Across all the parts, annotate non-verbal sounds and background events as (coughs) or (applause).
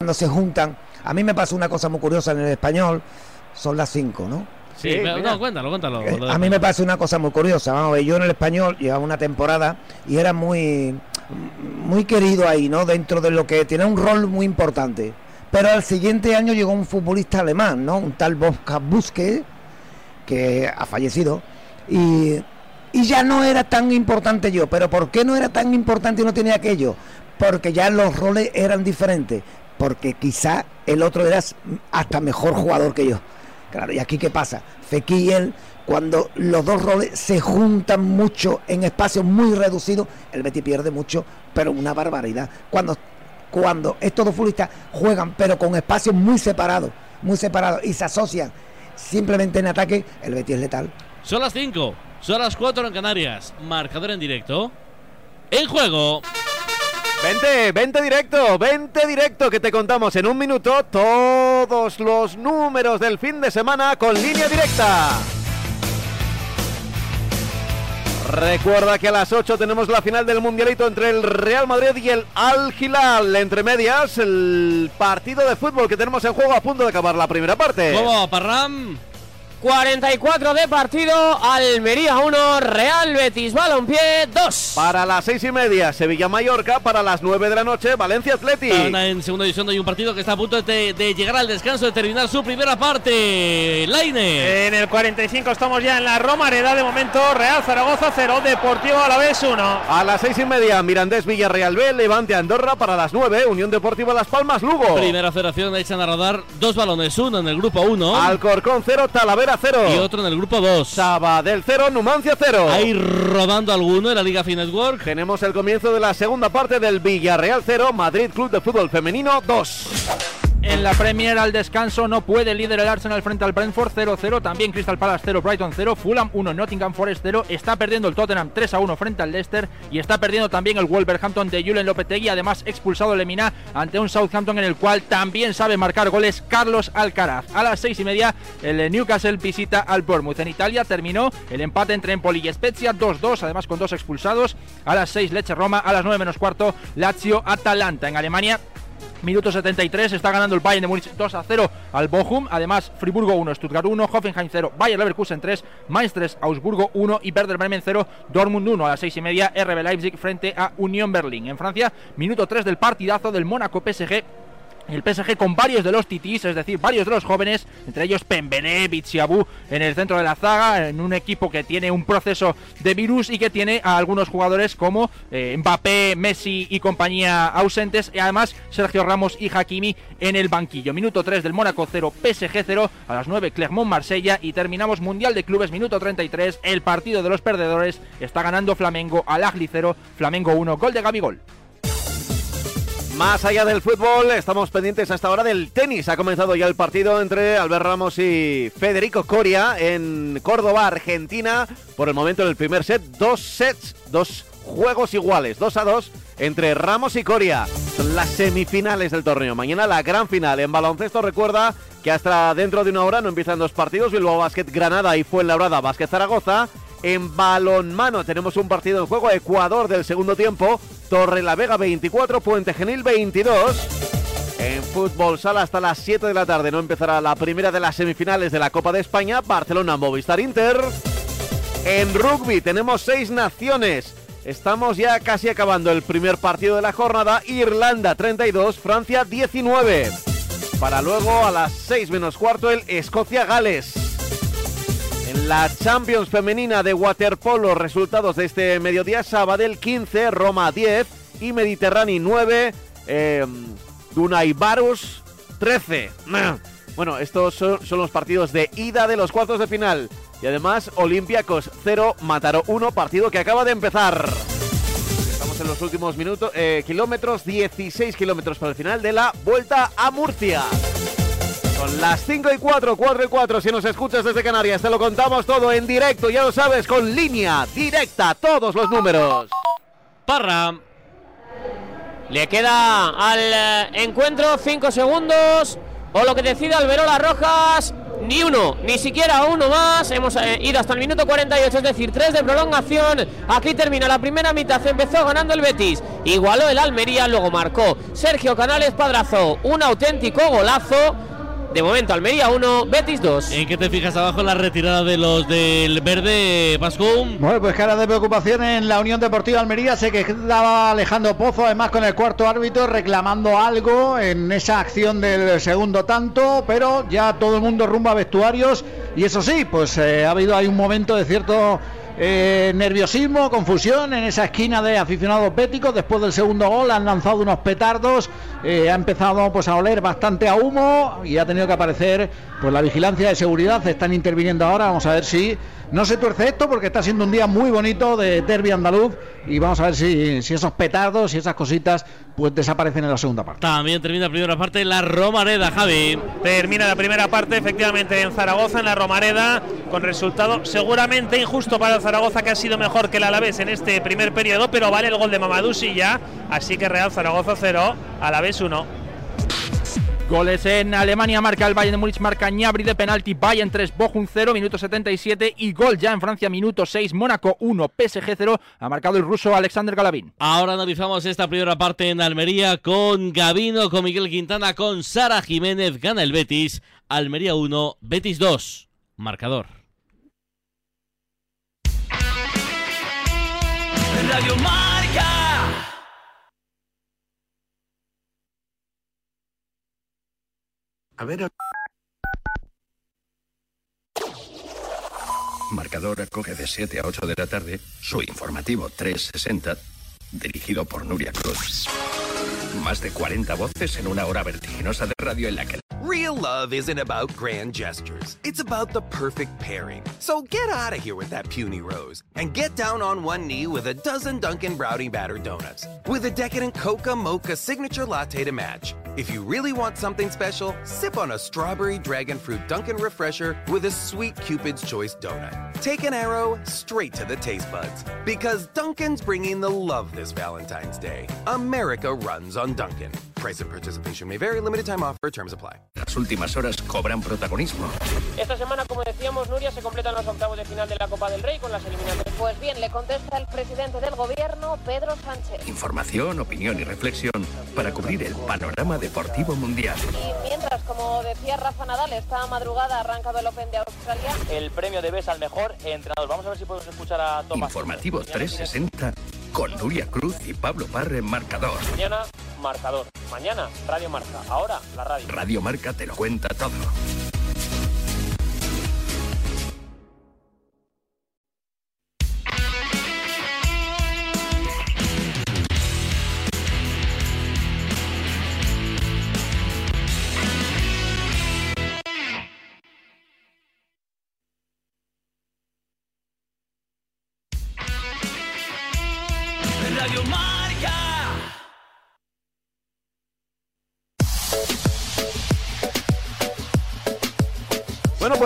cuando se juntan. A mí me pasa una cosa muy curiosa en el español, son las 5, ¿no? Sí, no, cuéntalo, cuéntalo. Eh, a mí me pasa una cosa muy curiosa. Vamos a ver, yo en el español llevaba una temporada y era muy, muy querido ahí, ¿no? Dentro de lo que tiene un rol muy importante. Pero al siguiente año llegó un futbolista alemán, ¿no? Un tal Bosca Buske, que ha fallecido. Y, y ya no era tan importante yo. ¿Pero por qué no era tan importante y no tenía aquello? Porque ya los roles eran diferentes porque quizá el otro era hasta mejor jugador que yo. Claro, y aquí qué pasa? Fekir y él, cuando los dos roles se juntan mucho en espacios muy reducidos, el Betty pierde mucho, pero una barbaridad. Cuando, cuando estos dos futbolistas juegan, pero con espacios muy separados, muy separados, y se asocian simplemente en ataque, el Betty es letal. Son las 5, son las 4 en Canarias. Marcador en directo. En juego. Vente, vente directo, vente directo, que te contamos en un minuto todos los números del fin de semana con línea directa. Recuerda que a las 8 tenemos la final del Mundialito entre el Real Madrid y el Al Hilal. Entre medias, el partido de fútbol que tenemos en juego a punto de acabar la primera parte. ¿Cómo, Parram? 44 de partido, Almería 1, Real Betis Balompié 2. Para las seis y media, Sevilla-Mallorca. Para las 9 de la noche, Valencia-Atleti. En segunda división hay un partido que está a punto de, llegar al descanso, de terminar su primera parte. Laine. En el 45 estamos ya en la Roma, Romareda. De momento, Real Zaragoza 0, Deportivo a la vez 1. A las seis y media, Mirandés-Villarreal B, Levante-Andorra. Para las 9, Unión Deportiva Las Palmas, Lugo. Primera federación, echan a rodar dos balones, uno en el grupo 1. Alcorcón 0, Talavera 0. Y otro en el grupo 2. del 0, Numancia 0. Ahí rodando alguno en la Liga Network. Tenemos el comienzo de la segunda parte del Villarreal 0, Madrid Club de Fútbol Femenino 2. En la Premier al descanso no puede líder el Arsenal frente al Brentford 0-0, también Crystal Palace 0, Brighton 0, Fulham 1, Nottingham Forest 0, está perdiendo el Tottenham 3-1 frente al Leicester y está perdiendo también el Wolverhampton de Julen Lopetegui, además expulsado Lemina ante un Southampton en el cual también sabe marcar goles Carlos Alcaraz. A las seis y media el Newcastle visita al Bournemouth. En Italia terminó el empate entre Empoli y Spezia 2-2, además con dos expulsados. A las 6 Leche Roma, a las 9 menos cuarto Lazio Atalanta. En Alemania Minuto 73, está ganando el Bayern de Múnich 2 a 0 al Bochum. Además, Friburgo 1, Stuttgart 1, Hoffenheim 0, Bayer Leverkusen 3, Mainz 3, Augsburgo 1 y Werder Bremen 0, Dortmund 1 a las 6 y media, RB Leipzig frente a Unión Berlín. En Francia, minuto 3 del partidazo del Mónaco PSG el PSG con varios de los titis, es decir, varios de los jóvenes, entre ellos Pembele, Bichiabu en el centro de la zaga, en un equipo que tiene un proceso de virus y que tiene a algunos jugadores como eh, Mbappé, Messi y compañía ausentes, y además Sergio Ramos y Hakimi en el banquillo. Minuto 3 del Mónaco 0, PSG 0, a las 9 Clermont-Marsella y terminamos Mundial de Clubes, minuto 33, el partido de los perdedores está ganando Flamengo al Agli 0, Flamengo 1, gol de Gabigol. Más allá del fútbol, estamos pendientes hasta ahora del tenis. Ha comenzado ya el partido entre Albert Ramos y Federico Coria en Córdoba, Argentina. Por el momento, en el primer set, dos sets, dos juegos iguales, dos a dos entre Ramos y Coria. Son las semifinales del torneo. Mañana la gran final. En baloncesto recuerda que hasta dentro de una hora no empiezan dos partidos. Bilbao Basket Granada y Fuenlabrada Basket Zaragoza. En balonmano tenemos un partido en juego. Ecuador del segundo tiempo. Torre la Vega 24, Puente Genil 22. En fútbol sala hasta las 7 de la tarde no empezará la primera de las semifinales de la Copa de España, Barcelona Movistar Inter. En rugby tenemos seis naciones. Estamos ya casi acabando el primer partido de la jornada. Irlanda 32, Francia 19. Para luego a las 6 menos cuarto el Escocia-Gales. En la Champions femenina de waterpolo, resultados de este mediodía, Sabadell 15, Roma 10 y Mediterráneo 9, eh, Dunay Barus 13. (clears throat) Bueno, estos son, los partidos de ida de los cuartos de final. Y además, Olympiacos 0, Mataró 1, partido que acaba de empezar. Estamos en los últimos minutos, eh, kilómetros, 16 kilómetros para el final de la Vuelta a Murcia. Son las 5 y 4, 4 y 4. Si nos escuchas desde Canarias, te lo contamos todo en directo, ya lo sabes, con línea directa, todos los números. Parra. Le queda al eh, encuentro 5 segundos. O lo que decida Alberola Rojas. ni uno, ni siquiera uno más. Hemos eh, ido hasta el minuto 48, es decir, tres de prolongación. Aquí termina la primera mitad, empezó ganando el Betis, igualó el Almería, luego marcó Sergio Canales Padrazo, un auténtico golazo. De momento Almería 1, Betis 2. ¿En qué te fijas abajo la retirada de los del verde, Pascón? Bueno, pues cara de preocupación en la Unión Deportiva Almería. Se quedaba Alejandro Pozo, además con el cuarto árbitro, reclamando algo en esa acción del segundo tanto, pero ya todo el mundo rumba a vestuarios. Y eso sí, pues eh, ha habido ahí un momento de cierto eh, nerviosismo, confusión en esa esquina de aficionados béticos. Después del segundo gol han lanzado unos petardos. Eh, ha empezado pues a oler bastante a humo y ha tenido que aparecer pues la vigilancia de seguridad. Están interviniendo ahora. Vamos a ver si no se tuerce esto porque está siendo un día muy bonito de derby andaluz y vamos a ver si, si esos petardos y esas cositas pues desaparecen en la segunda parte. También termina la primera parte la Romareda, Javi. Termina la primera parte efectivamente en Zaragoza, en la Romareda, con resultado seguramente injusto para el Zaragoza, que ha sido mejor que el Alavés en este primer periodo, pero vale el gol de Mamadou ya, así que Real Zaragoza 0, Alavés 1. Goles en Alemania, marca el Bayern de Múnich, marca Ñabri de penalti, Bayern 3, Bochum 0, minuto 77 y gol ya en Francia, minuto 6, Mónaco 1, PSG 0, ha marcado el ruso Alexander Galavin. Ahora analizamos esta primera parte en Almería con Gavino, con Miguel Quintana, con Sara Jiménez. Gana el Betis. Almería 1, Betis 2. Marcador. Radio Marca. A ver. Marcador acoge de 7 a 8 de la tarde su informativo 360, dirigido por Nuria Cruz. Más de 40 voces en una hora vertiginosa de radio en la que Real love isn't about grand gestures. It's about the perfect pairing. So get out of here with that puny rose and get down on one knee with a dozen Dunkin' Brownie Batter Donuts with a decadent Coca Mocha signature latte to match. If you really want something special, sip on a strawberry dragon fruit Dunkin' Refresher with a sweet Cupid's Choice donut. Take an arrow straight to the taste buds because Dunkin's bringing the love this Valentine's Day. America runs on Dunkin'. Price and participation may vary. Limited time offer. Terms apply. las últimas horas cobran protagonismo. Esta semana, como decíamos, Nuria, se completan los octavos de final de la Copa del Rey con las eliminatorias. Pues bien, le contesta el presidente del gobierno, Pedro Sánchez. Información, opinión y reflexión para cubrir el panorama deportivo mundial. Y mientras, como decía Rafa Nadal, esta madrugada ha arrancado el Open de Australia. El premio de BES al mejor entrenador. Vamos a ver si podemos escuchar a Tomás. Informativo 360 con Nuria Cruz y Pablo Parre en marcador. Mañana, marcador. Mañana, Radio Marca. Ahora, la radio. Radio Marca te lo cuenta todo.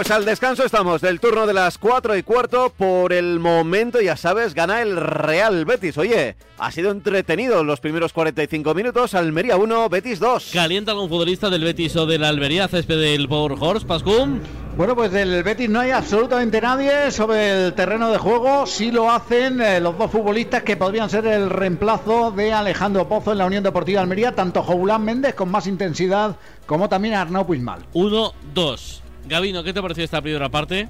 Pues al descanso estamos del turno de las 4 y cuarto. Por el momento, ya sabes, gana el Real Betis. Oye, ha sido entretenido los primeros 45 minutos. Almería 1, Betis 2. ¿Calienta algún futbolista del Betis o del Almería, césped del Power Horse, Pascún? Bueno, pues del Betis no hay absolutamente nadie sobre el terreno de juego. Sí lo hacen eh, los dos futbolistas que podrían ser el reemplazo de Alejandro Pozo en la Unión Deportiva Almería, tanto Joulán Méndez con más intensidad como también Arnau Puigmal. 1-2. Gavino, ¿qué te pareció esta primera parte?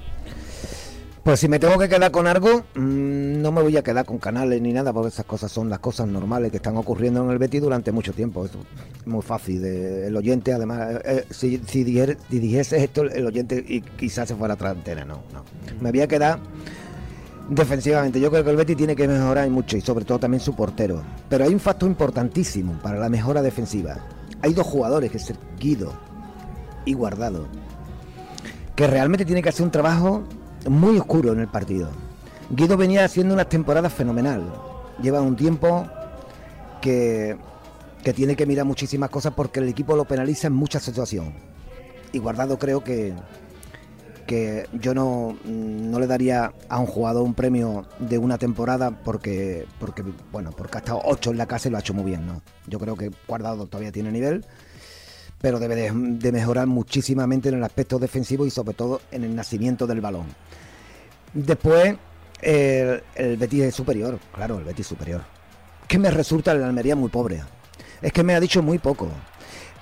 Pues si me tengo que quedar con algo, mm, no me voy a quedar con canales ni nada, porque esas cosas son las cosas normales que están ocurriendo en el Betis durante mucho tiempo. Es muy fácil. de- el oyente, además, eh, si, si, si dijese esto, el oyente y quizás se fuera atrás antena. No, no. Me voy a quedar defensivamente. Yo creo que el Betis tiene que mejorar mucho y sobre todo también su portero. Pero hay un factor importantísimo para la mejora defensiva. Hay dos jugadores, que es Guido y Guardado, que realmente tiene que hacer un trabajo muy oscuro en el partido. Guido venía haciendo unas temporadas fenomenal. Lleva un tiempo que, que tiene que mirar muchísimas cosas porque el equipo lo penaliza en muchas situaciones. Y Guardado creo que, que yo no, no le daría a un jugador un premio de una temporada porque, porque bueno, porque ha estado ocho en la casa y lo ha hecho muy bien, ¿no? Yo creo que Guardado todavía tiene nivel. Pero debe de, mejorar muchísimamente en el aspecto defensivo y sobre todo en el nacimiento del balón. Después, el, el Betis es superior, claro, el Betis superior. Que me resulta la Almería muy pobre. Es que me ha dicho muy poco.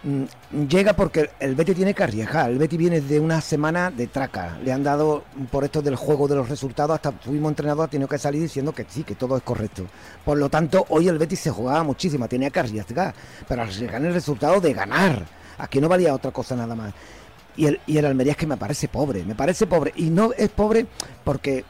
Mm, Llega porque el Betis tiene que arriesgar. El Betis viene de una semana de traca. Le han dado, por esto del juego de los resultados, hasta fuimos entrenador ha tenido que salir diciendo que sí, que todo es correcto. Por lo tanto, hoy el Betis se jugaba muchísimo, tenía que arriesgar. Pero arriesgar el resultado de ganar. Aquí no valía otra cosa nada más. Y el, y el Almería es que me parece pobre, me parece pobre. Y no es pobre porque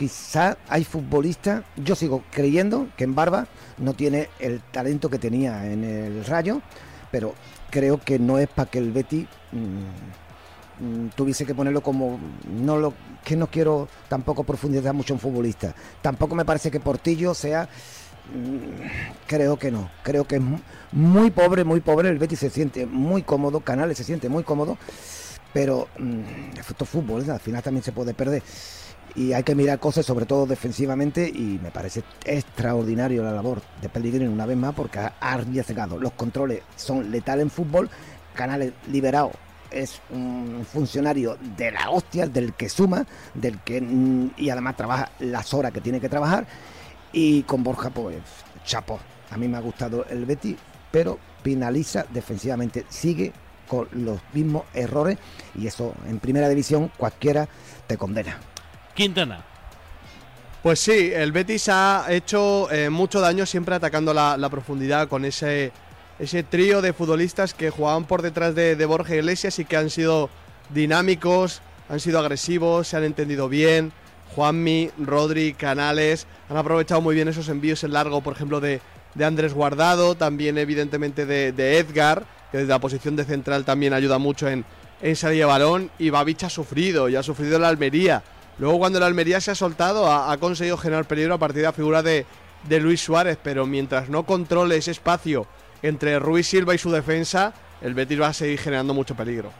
quizá hay futbolistas, yo sigo creyendo que en Barba no tiene el talento que tenía en el Rayo, pero creo que no es para que el Betty mm, mm, tuviese que ponerlo como no lo que no quiero tampoco profundizar mucho en futbolista. Tampoco me parece que Portillo sea creo que no, creo que es mu- muy pobre, muy pobre, el Betis se siente muy cómodo, Canales se siente muy cómodo, pero mm, esto es fútbol, al final también se puede perder y hay que mirar cosas sobre todo defensivamente y me parece extraordinario la labor de Pellegrini una vez más porque ha arriesgado. Los controles son letales en fútbol, Canales liberado es un funcionario de la hostia, del que suma, del que mm, y además trabaja las horas que tiene que trabajar y con Borja pues chapo. A mí me ha gustado el Betty, pero finaliza defensivamente, sigue con los mismos errores y eso en primera división cualquiera te condena. Quintana. Pues sí, el Betis ha hecho eh, mucho daño siempre atacando la, la profundidad con ese, ese trío de futbolistas que jugaban por detrás de, de Borja Iglesias y que han sido dinámicos, han sido agresivos, se han entendido bien. Juanmi, Rodri, Canales han aprovechado muy bien esos envíos en largo, por ejemplo, de, de Andrés Guardado, también evidentemente de, de Edgar, que desde la posición de central también ayuda mucho en, en salida de balón. Y Babich ha sufrido, y ha sufrido la Almería. Luego cuando la Almería se ha soltado ha, ha conseguido generar peligro a partir de la figura de, de Luis Suárez, pero mientras no controle ese espacio entre Ruiz Silva y su defensa, el Betis va a seguir generando mucho peligro.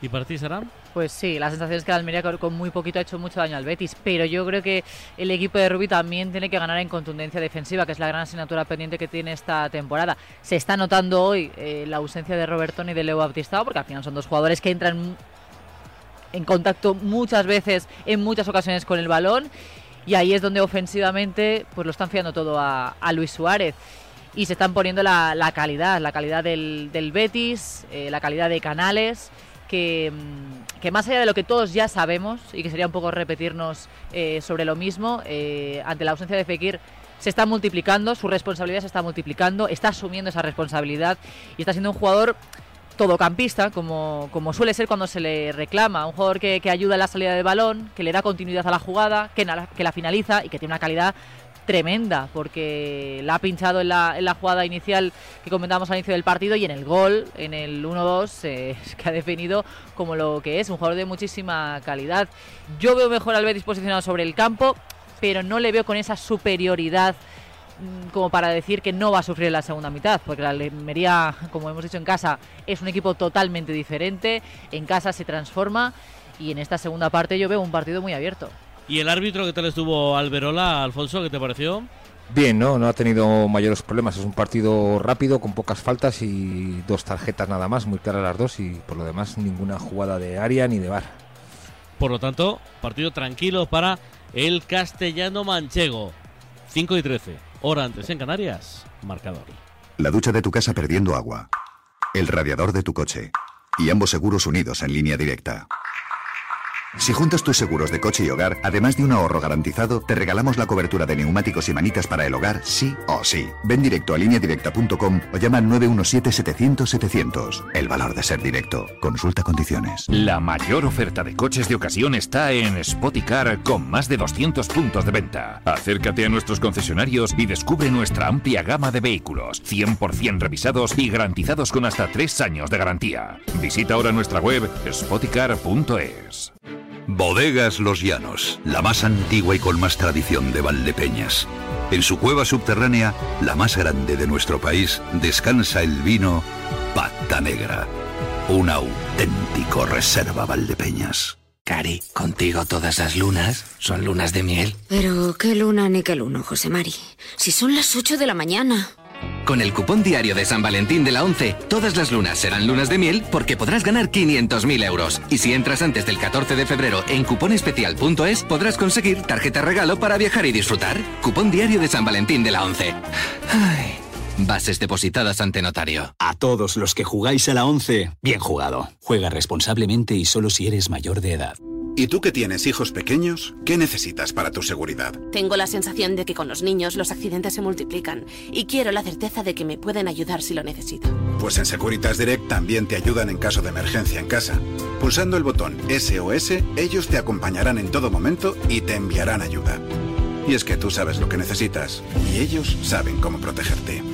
¿Y para ti, Saram? Pues sí, la sensación es que la Almería con- muy poquito ha hecho mucho daño al Betis, pero yo creo que el equipo de Rubí también tiene que ganar en contundencia defensiva, que es la gran asignatura pendiente que tiene esta temporada. Se está notando hoy eh, la ausencia de Robertón y de Leo Baptistao, porque al final son dos jugadores que entran en contacto muchas veces, en muchas ocasiones con el balón, y ahí es donde ofensivamente pues lo están fiando todo a, a Luis Suárez. Y se están poniendo la, la calidad, la calidad del, del Betis, eh, la calidad de Canales, que, mm, que más allá de lo que todos ya sabemos, y que sería un poco repetirnos eh, sobre lo mismo, eh, ante la ausencia de Fekir se está multiplicando, su responsabilidad se está multiplicando, está asumiendo esa responsabilidad y está siendo un jugador todocampista, como, como suele ser cuando se le reclama, un jugador que, que ayuda en la salida de balón, que le da continuidad a la jugada, que, que la finaliza y que tiene una calidad tremenda, porque la ha pinchado en la, en la jugada inicial que comentábamos al inicio del partido y en el gol, en el 1-2, eh, (laughs) que ha definido como lo que es, un jugador de muchísima calidad. Yo veo mejor al Betis posicionado sobre el campo, pero no le veo con esa superioridad mm, como para decir que no va a sufrir la segunda mitad, porque la Almería, como hemos dicho en casa, es un equipo totalmente diferente, en casa se transforma y en esta segunda parte yo veo un partido muy abierto. ¿Y el árbitro qué tal estuvo Alberola, Alfonso? ¿Qué te pareció? Bien, ¿no? No ha tenido mayores problemas. Es un partido rápido, con pocas faltas y dos tarjetas nada más, muy claras las dos y por lo demás ninguna jugada de área ni de bar. Por lo tanto, partido tranquilo para el castellano manchego. 5 y 13, hora antes en Canarias, marcador. La ducha de tu casa perdiendo agua. El radiador de tu coche. Y ambos seguros unidos en línea directa. Si juntas tus seguros de coche y hogar, además de un ahorro garantizado, te regalamos la cobertura de neumáticos y manitas para el hogar, sí o sí. Ven directo a lineadirecta.com o llama al 917-700-700. El valor de ser directo. Consulta condiciones. La mayor oferta de coches de ocasión está en Spoticar con más de 200 puntos de venta. Acércate a nuestros concesionarios y descubre nuestra amplia gama de vehículos, 100% revisados y garantizados con hasta 3 años de garantía. Visita ahora nuestra web spoticar.es. Bodegas Los Llanos, la más antigua y con más tradición de Valdepeñas. En su cueva subterránea, la más grande de nuestro país, descansa el vino Pata Negra, un auténtico reserva Valdepeñas. Cari, contigo todas las lunas son lunas de miel. Pero qué luna ni qué luno, José Mari. Si son las 8 de la mañana. Con el cupón diario de San Valentín de la 11, todas las lunas serán lunas de miel porque podrás ganar 500.000 euros. Y si entras antes del 14 de febrero en cuponespecial.es, podrás conseguir tarjeta regalo para viajar y disfrutar. Cupón diario de San Valentín de la 11. Ay, bases depositadas ante notario. A todos los que jugáis a la 11, bien jugado. Juega responsablemente y solo si eres mayor de edad. ¿Y tú que tienes hijos pequeños? ¿Qué necesitas para tu seguridad? Tengo la sensación de que con los niños los accidentes se multiplican y quiero la certeza de que me pueden ayudar si lo necesito. Pues en Securitas Direct también te ayudan en caso de emergencia en casa. Pulsando el botón SOS, ellos te acompañarán en todo momento y te enviarán ayuda. Y es que tú sabes lo que necesitas y ellos saben cómo protegerte.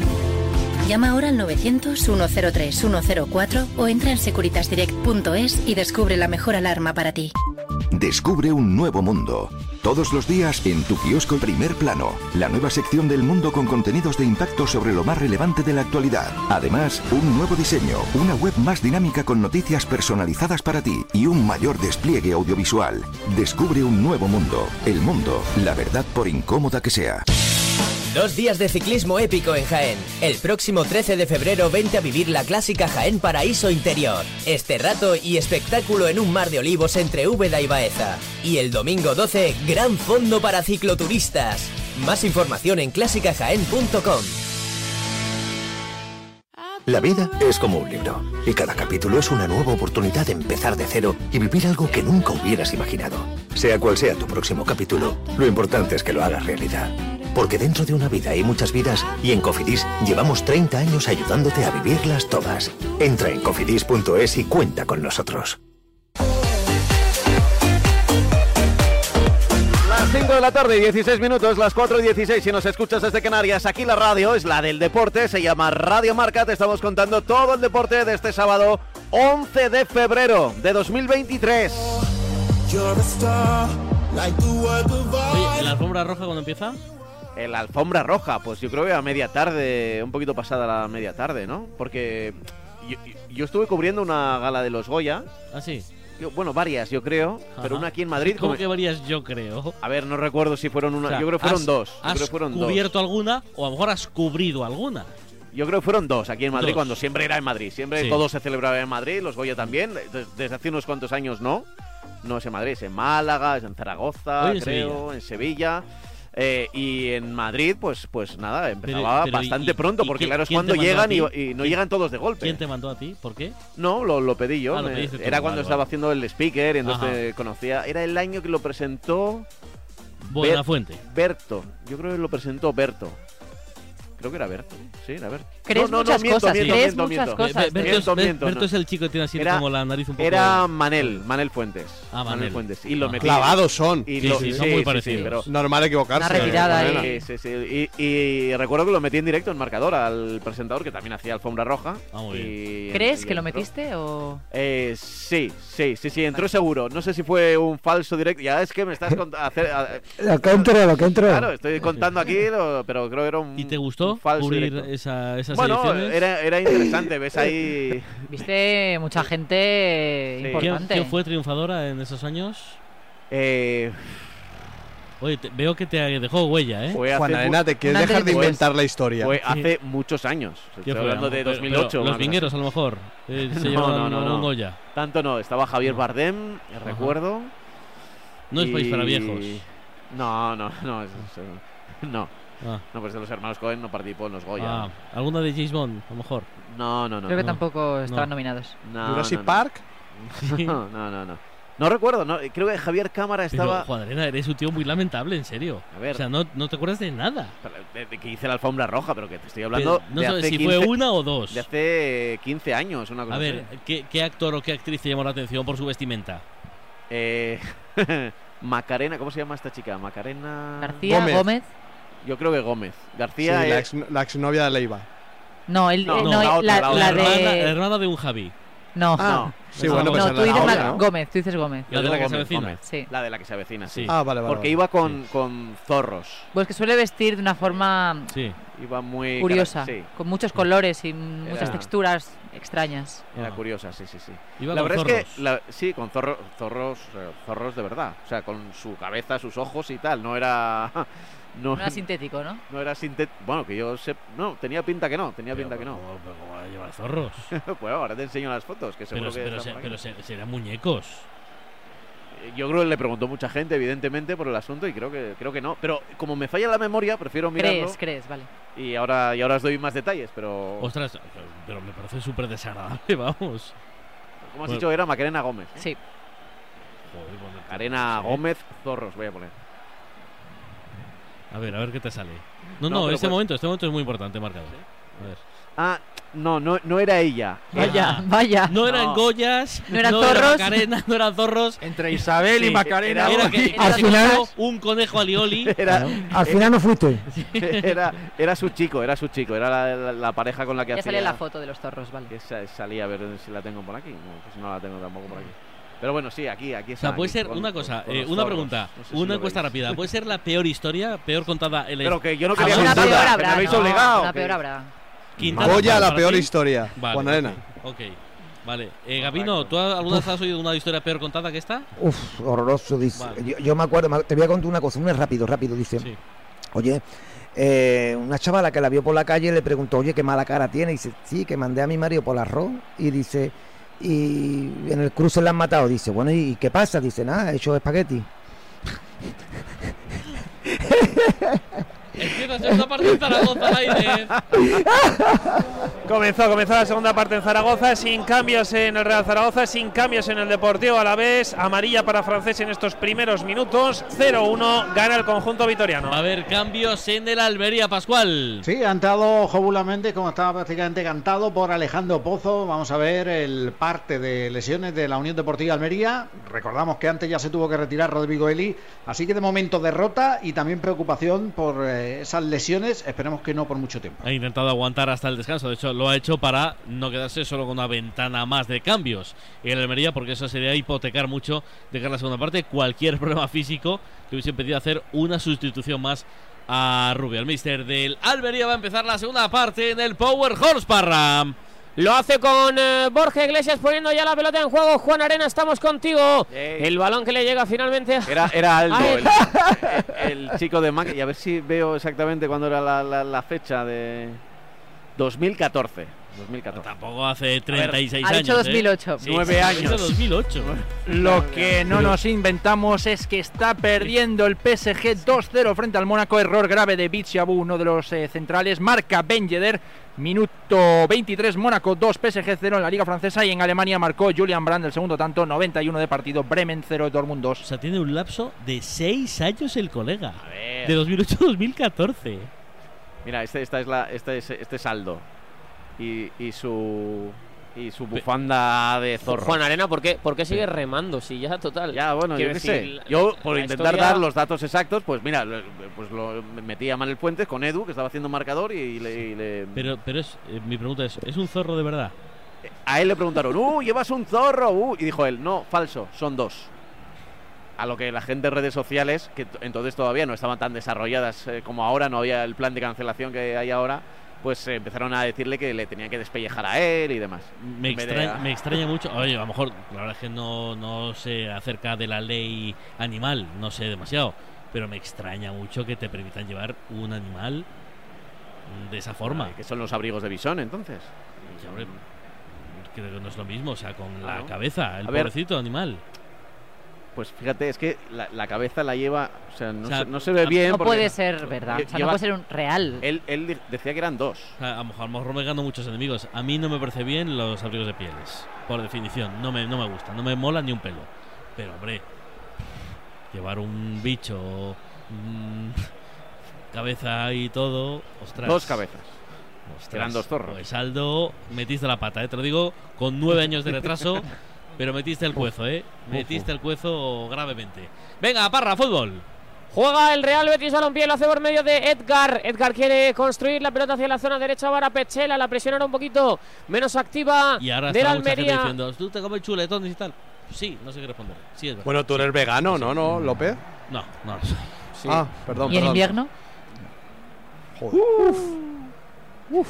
Llama ahora al 900-103-104 o entra en securitasdirect.es y descubre la mejor alarma para ti. Descubre un nuevo mundo. Todos los días en tu kiosco Primer Plano, la nueva sección del mundo con contenidos de impacto sobre lo más relevante de la actualidad. Además, un nuevo diseño, una web más dinámica con noticias personalizadas para ti y un mayor despliegue audiovisual. Descubre un nuevo mundo. El mundo, la verdad por incómoda que sea. Dos días de ciclismo épico en Jaén. El próximo 13 de febrero vente a vivir la clásica Jaén Paraíso Interior. Este rato y espectáculo en un mar de olivos entre Úbeda y Baeza. Y el domingo 12, gran fondo para cicloturistas. Más información en clásicajaén.com. La vida es como un libro y cada capítulo es una nueva oportunidad de empezar de cero y vivir algo que nunca hubieras imaginado. Sea cual sea tu próximo capítulo, lo importante es que lo hagas realidad. Porque dentro de una vida hay muchas vidas y en Cofidis llevamos 30 años ayudándote a vivirlas todas. Entra en cofidis.es y cuenta con nosotros. Las 5 de la tarde, 16 minutos, las 4 y 16. Si nos escuchas desde Canarias, aquí la radio es la del deporte, se llama Radio Marca. Te estamos contando todo el deporte de este sábado 11 de febrero de 2023. Oye, ¿la alfombra roja cuando empieza? La alfombra roja, pues yo creo que a media tarde, un poquito pasada la media tarde, ¿no? Porque yo, yo estuve cubriendo una gala de los Goya. ¿Ah, sí? Yo- bueno, varias, yo creo, pero Ajá. una aquí en Madrid. ¿Cómo como- que varias yo creo? A ver, no recuerdo si fueron una. O sea, yo creo que fueron has- dos. Yo ¿Has creo fueron dos. cubierto alguna o a lo mejor has cubrido alguna? Yo creo que fueron dos aquí en Madrid, Dos. cuando siempre era en Madrid. Siempre Sí. todo se celebraba en Madrid, los Goya también. Des- Desde hace unos cuantos años no. No es en Madrid, es en Málaga, es en Zaragoza, Hoy en creo, en Sevilla. Eh, y en Madrid, pues, pues nada, empezaba pero bastante ¿y- pronto, porque claro, es cuando llegan y, no ¿Quién- llegan todos de golpe. ¿Quién te mandó a ti? ¿Por qué? No, lo, lo pedí yo. Ah, lo me- pediste tú, era cuando vale, estaba vale. haciendo el speaker y entonces Ajá. conocía. Era el año que lo presentó. Buenafuente. Ber- Berto. Yo creo que lo presentó Berto. Creo que era Berto. Sí, era Berto. Crees muchas cosas, crees muchas miento. cosas, Miento, es, Ber- miento, Berto no. es el chico que tiene así Era- como la nariz un poco... Era Manel, Manel Fuentes. Ah, Manel. Fuentes. Y lo Ajá. metí. Clavados son. Y Sí, lo- sí, son muy parecidos. pero- Normal equivocarse. Una retirada Morena. ahí. Sí, sí, sí. Y, y recuerdo que lo metí en directo en marcador al presentador que también hacía alfombra roja. Ah, muy Y- ¿Crees y que lo metiste o...? Eh, sí, sí, sí, sí, entró seguro. No sé si fue un falso directo. Ya es que me estás contando. Lo que entró, lo que entró. Claro, estoy contando aquí, lo- pero creo que era un. ¿Y te gustó falso cubrir esa, esas Bueno, ediciones? era, era interesante. Ves (coughs) ahí. Viste mucha gente Sí. ¿Quién, importante. quién fue triunfadora en esos años? Eh, Oye, te- veo que te dejó huella, ¿eh? fue Juan Arena, ¿te quieres dejar de Pues, inventar la historia? Fue hace muchos años. Estoy ¿Quién fue? hablando de Pero- 2008. pero Los vingueros, a lo mejor. eh, (laughs) se No, no, no, no. Goya. Tanto no, estaba Javier Bardem, recuerdo. No es país para viejos. No, no, no. no. Ah. No, pues de los hermanos Cohen no participó en los Goya. Ah, ¿Alguna de James Bond, a lo mejor? No, no, no. Creo que no. tampoco estaban No. nominados. No, Jurassic no, (laughs) no. Park. No, no, no, no. Recuerdo, no, creo que Javier Cámara Pero, estaba. Juan Arena, eres un tío muy lamentable, en serio. A ver. O sea, no, no te acuerdas de nada. de, de que hice la alfombra roja, pero que te estoy hablando Pero no de sabes hace si 15 fue una o dos. De hace 15 años, una cosa A ver. ¿qué, qué actor o qué actriz te llamó la atención por su vestimenta? Eh, (laughs) Macarena, ¿cómo se llama esta chica? Macarena. García, Gómez. Gómez. Yo creo que Gómez. Sí, García la, es. ex, la exnovia de Leiva. No, el, No, eh, no, la otra, la, la la hermana, de... hermana de un Javi. No, No, Sí, bueno, pues no, es tú la dices la-. Gómez, tú dices Gómez. La de la que se avecina. Gómez. Sí. La de la que se avecina, sí. Ah, vale, vale, Porque vale. iba con, con zorros. Pues que suele vestir de una forma Sí. Iba muy... curiosa, Sí, con muchos colores y muchas Era- texturas extrañas. era Ah. curiosa, sí, sí, sí. Iba la con verdad es zorros. que... la- sí, con zorro- zorros, eh, zorros de verdad. O sea, con su cabeza, sus ojos y tal. No era... No, No era sintético, ¿no? no era sintético. Bueno, que yo sé... No, tenía pinta que no. Tenía pinta que no. ¿Cómo, va a llevar zorros? (laughs) pues ahora te enseño las fotos, que seguro pero, que pero, se- pero se- serán muñecos. Yo creo que le preguntó mucha gente, evidentemente, por el asunto y creo que creo que no. Pero como me falla la memoria, prefiero mirarlo. Crees, crees, vale. Y ahora, y ahora os doy más detalles, pero... Ostras, pero me parece súper desagradable, (laughs) vamos. Como has Bueno. dicho, era Macarena Gómez. ¿eh? Sí. Joder, bueno, Arena sí. Gómez Zorros, voy a poner. A ver, a ver qué te sale. No, No, no, este pues- momento, este momento es muy importante, marcado. A ver. Ah, no, no, no era ella. Vaya, Ah. vaya. No eran No. Goyas, No eran era zorros. Macarena, no eran zorros. Entre Isabel y Macarena. Era que, que Al final- un conejo alioli. (laughs) Era, Al final no fuiste. era, era su chico, era su chico, era la, la- la pareja con la que Ya hacía. salía la foto de los zorros, vale. Que salía a ver si la tengo por aquí. No, pues no la tengo tampoco por aquí. Pero bueno, sí, aquí, aquí O está. sea, puede aquí, ser con- una cosa, con eh, una pregunta, No sé si una lo encuesta veis. rápida. ¿Puede ser la peor historia, peor contada en la Pero que yo no Ah, quería contarla, peor que me habrá, habéis ¿no? obligado. Una peor habrá. Quintana, Goya, la peor ti? historia. Vale, Juan Arena. Ok, vale. Eh, Gabino, ¿tú alguna vez has oído una historia peor contada que esta? Uf, horroroso, dice. Vale. Yo, yo me acuerdo, te voy a contar una cosa, una rápido, rápido, dice. Sí. Oye, eh, una chavala que la vio por la calle le preguntó, oye, qué mala cara tiene. Y dice, sí, que mandé a mi marido por el arroz. Y dice, y en el cruce la han matado. Dice, bueno, ¿y qué pasa? Dice, nada, he hecho espagueti. (laughs) Empieza la segunda parte de Zaragoza al aire. Comenzó, comenzó la segunda parte en Zaragoza, sin cambios en el Real Zaragoza, sin cambios en el Deportivo a la vez. Amarilla para francés en estos primeros minutos. 0-1, gana el conjunto vitoriano. Va a haber cambios en el Almería Pascual. Sí, ha entrado Jobula Méndez, como estaba prácticamente cantado por Alejandro Pozo. Vamos a ver el parte de lesiones de la Unión Deportiva Almería. Recordamos que antes ya se tuvo que retirar Rodrigo Eli, así que de momento derrota y también preocupación por eh, esas lesiones. Esperemos que no por mucho tiempo. Ha intentado aguantar hasta el descanso. De hecho, lo ha hecho para no quedarse solo con una ventana más de cambios en el Almería, porque eso sería hipotecar mucho de cara a la segunda parte. Cualquier (laughs) problema físico que hubiese impedido hacer una sustitución más a Rubio. El mister del Almería va a empezar la segunda parte en el Power Horse Parra. Lo hace con eh, Borja Iglesias poniendo ya la pelota en juego. Juan Arena, estamos contigo. El balón que le llega finalmente. Era, era Aldo, el, el chico de Mac. Y a ver si veo exactamente cuándo era la, la- la fecha de 2014. 2014. Tampoco hace 36 Ha años. dicho ¿eh? 2008. Sí, Nueve sí, ha años. dicho 2008. Lo que no nos inventamos es que está perdiendo el PSG 2-0 frente al Mónaco. Error grave de Bichabu, uno de los eh, centrales. Marca Ben Yedder. Minuto 23, Mónaco 2, PSG 0 en la Liga Francesa. Y en Alemania marcó Julian Brand el segundo tanto, 91 de partido. Bremen 0, Dortmund 2. O sea, tiene un lapso de 6 años el colega. A ver. De 2008 a 2014. Mira, este, esta es la, este es, este es Aldo. Y, y su y su bufanda de zorro. Juan Arena, ¿por qué, por qué sigue remando? Si ya total. Ya, bueno, yo Quiero qué decir, sé. la- Yo, por intentar historia- dar los datos exactos, pues mira, pues lo metí a Manuel Puentes con Edu, que estaba haciendo marcador, y le, y le- Pero, pero es, eh, mi pregunta es, ¿es un zorro de verdad? a él le preguntaron, ¡uh, llevas un zorro! uh", y dijo él, no, falso, son dos. A lo que la gente de redes sociales, que entonces todavía no estaban tan desarrolladas eh, como ahora, no había el plan de cancelación que hay ahora, pues eh, empezaron a decirle que le tenían que despellejar a él y demás. Me, de extraña, a- me extraña mucho. Oye, a lo mejor, la verdad es que no, no sé acerca de la ley animal, no sé demasiado. Pero me extraña mucho que te permitan llevar un animal de esa forma. que son los abrigos de bisón, entonces. Hombre, creo que no es lo mismo, o sea, con la cabeza, el A ver. pobrecito animal. Pues fíjate, es que la, la cabeza la lleva, o sea, no, O sea, se, no se ve bien. No puede ser verdad. O sea, no puede ser un real. Él, él decía que eran dos. O sea, a lo mejor, a lo mejor me gano muchos enemigos. A mí no me parece bien los abrigos de pieles, por definición. No me, no me gusta, no me mola ni un pelo. Pero, hombre, llevar un bicho, (laughs) cabeza y todo, ostras. Dos cabezas. Ostras, Eran dos zorros. Pues Aldo, metiste la pata, ¿eh? te lo digo con nueve años de retraso, (laughs) pero metiste el cuezo, ¿eh? Metiste el cuezo gravemente. Venga, parra, fútbol. Juega el Real Betis Balompié, lo hace por medio de Edgar. Edgar quiere construir la pelota hacia la zona derecha para Pechela. La presión era un poquito menos activa Y ahora de la está gente Almería. diciendo, tú te comes chuletones y tal. Sí, no sé qué responder. Sí, es. Bueno, tú eres vegano, ¿no, no, López? No, no. Ah, perdón, ¿Y en perdón. invierno?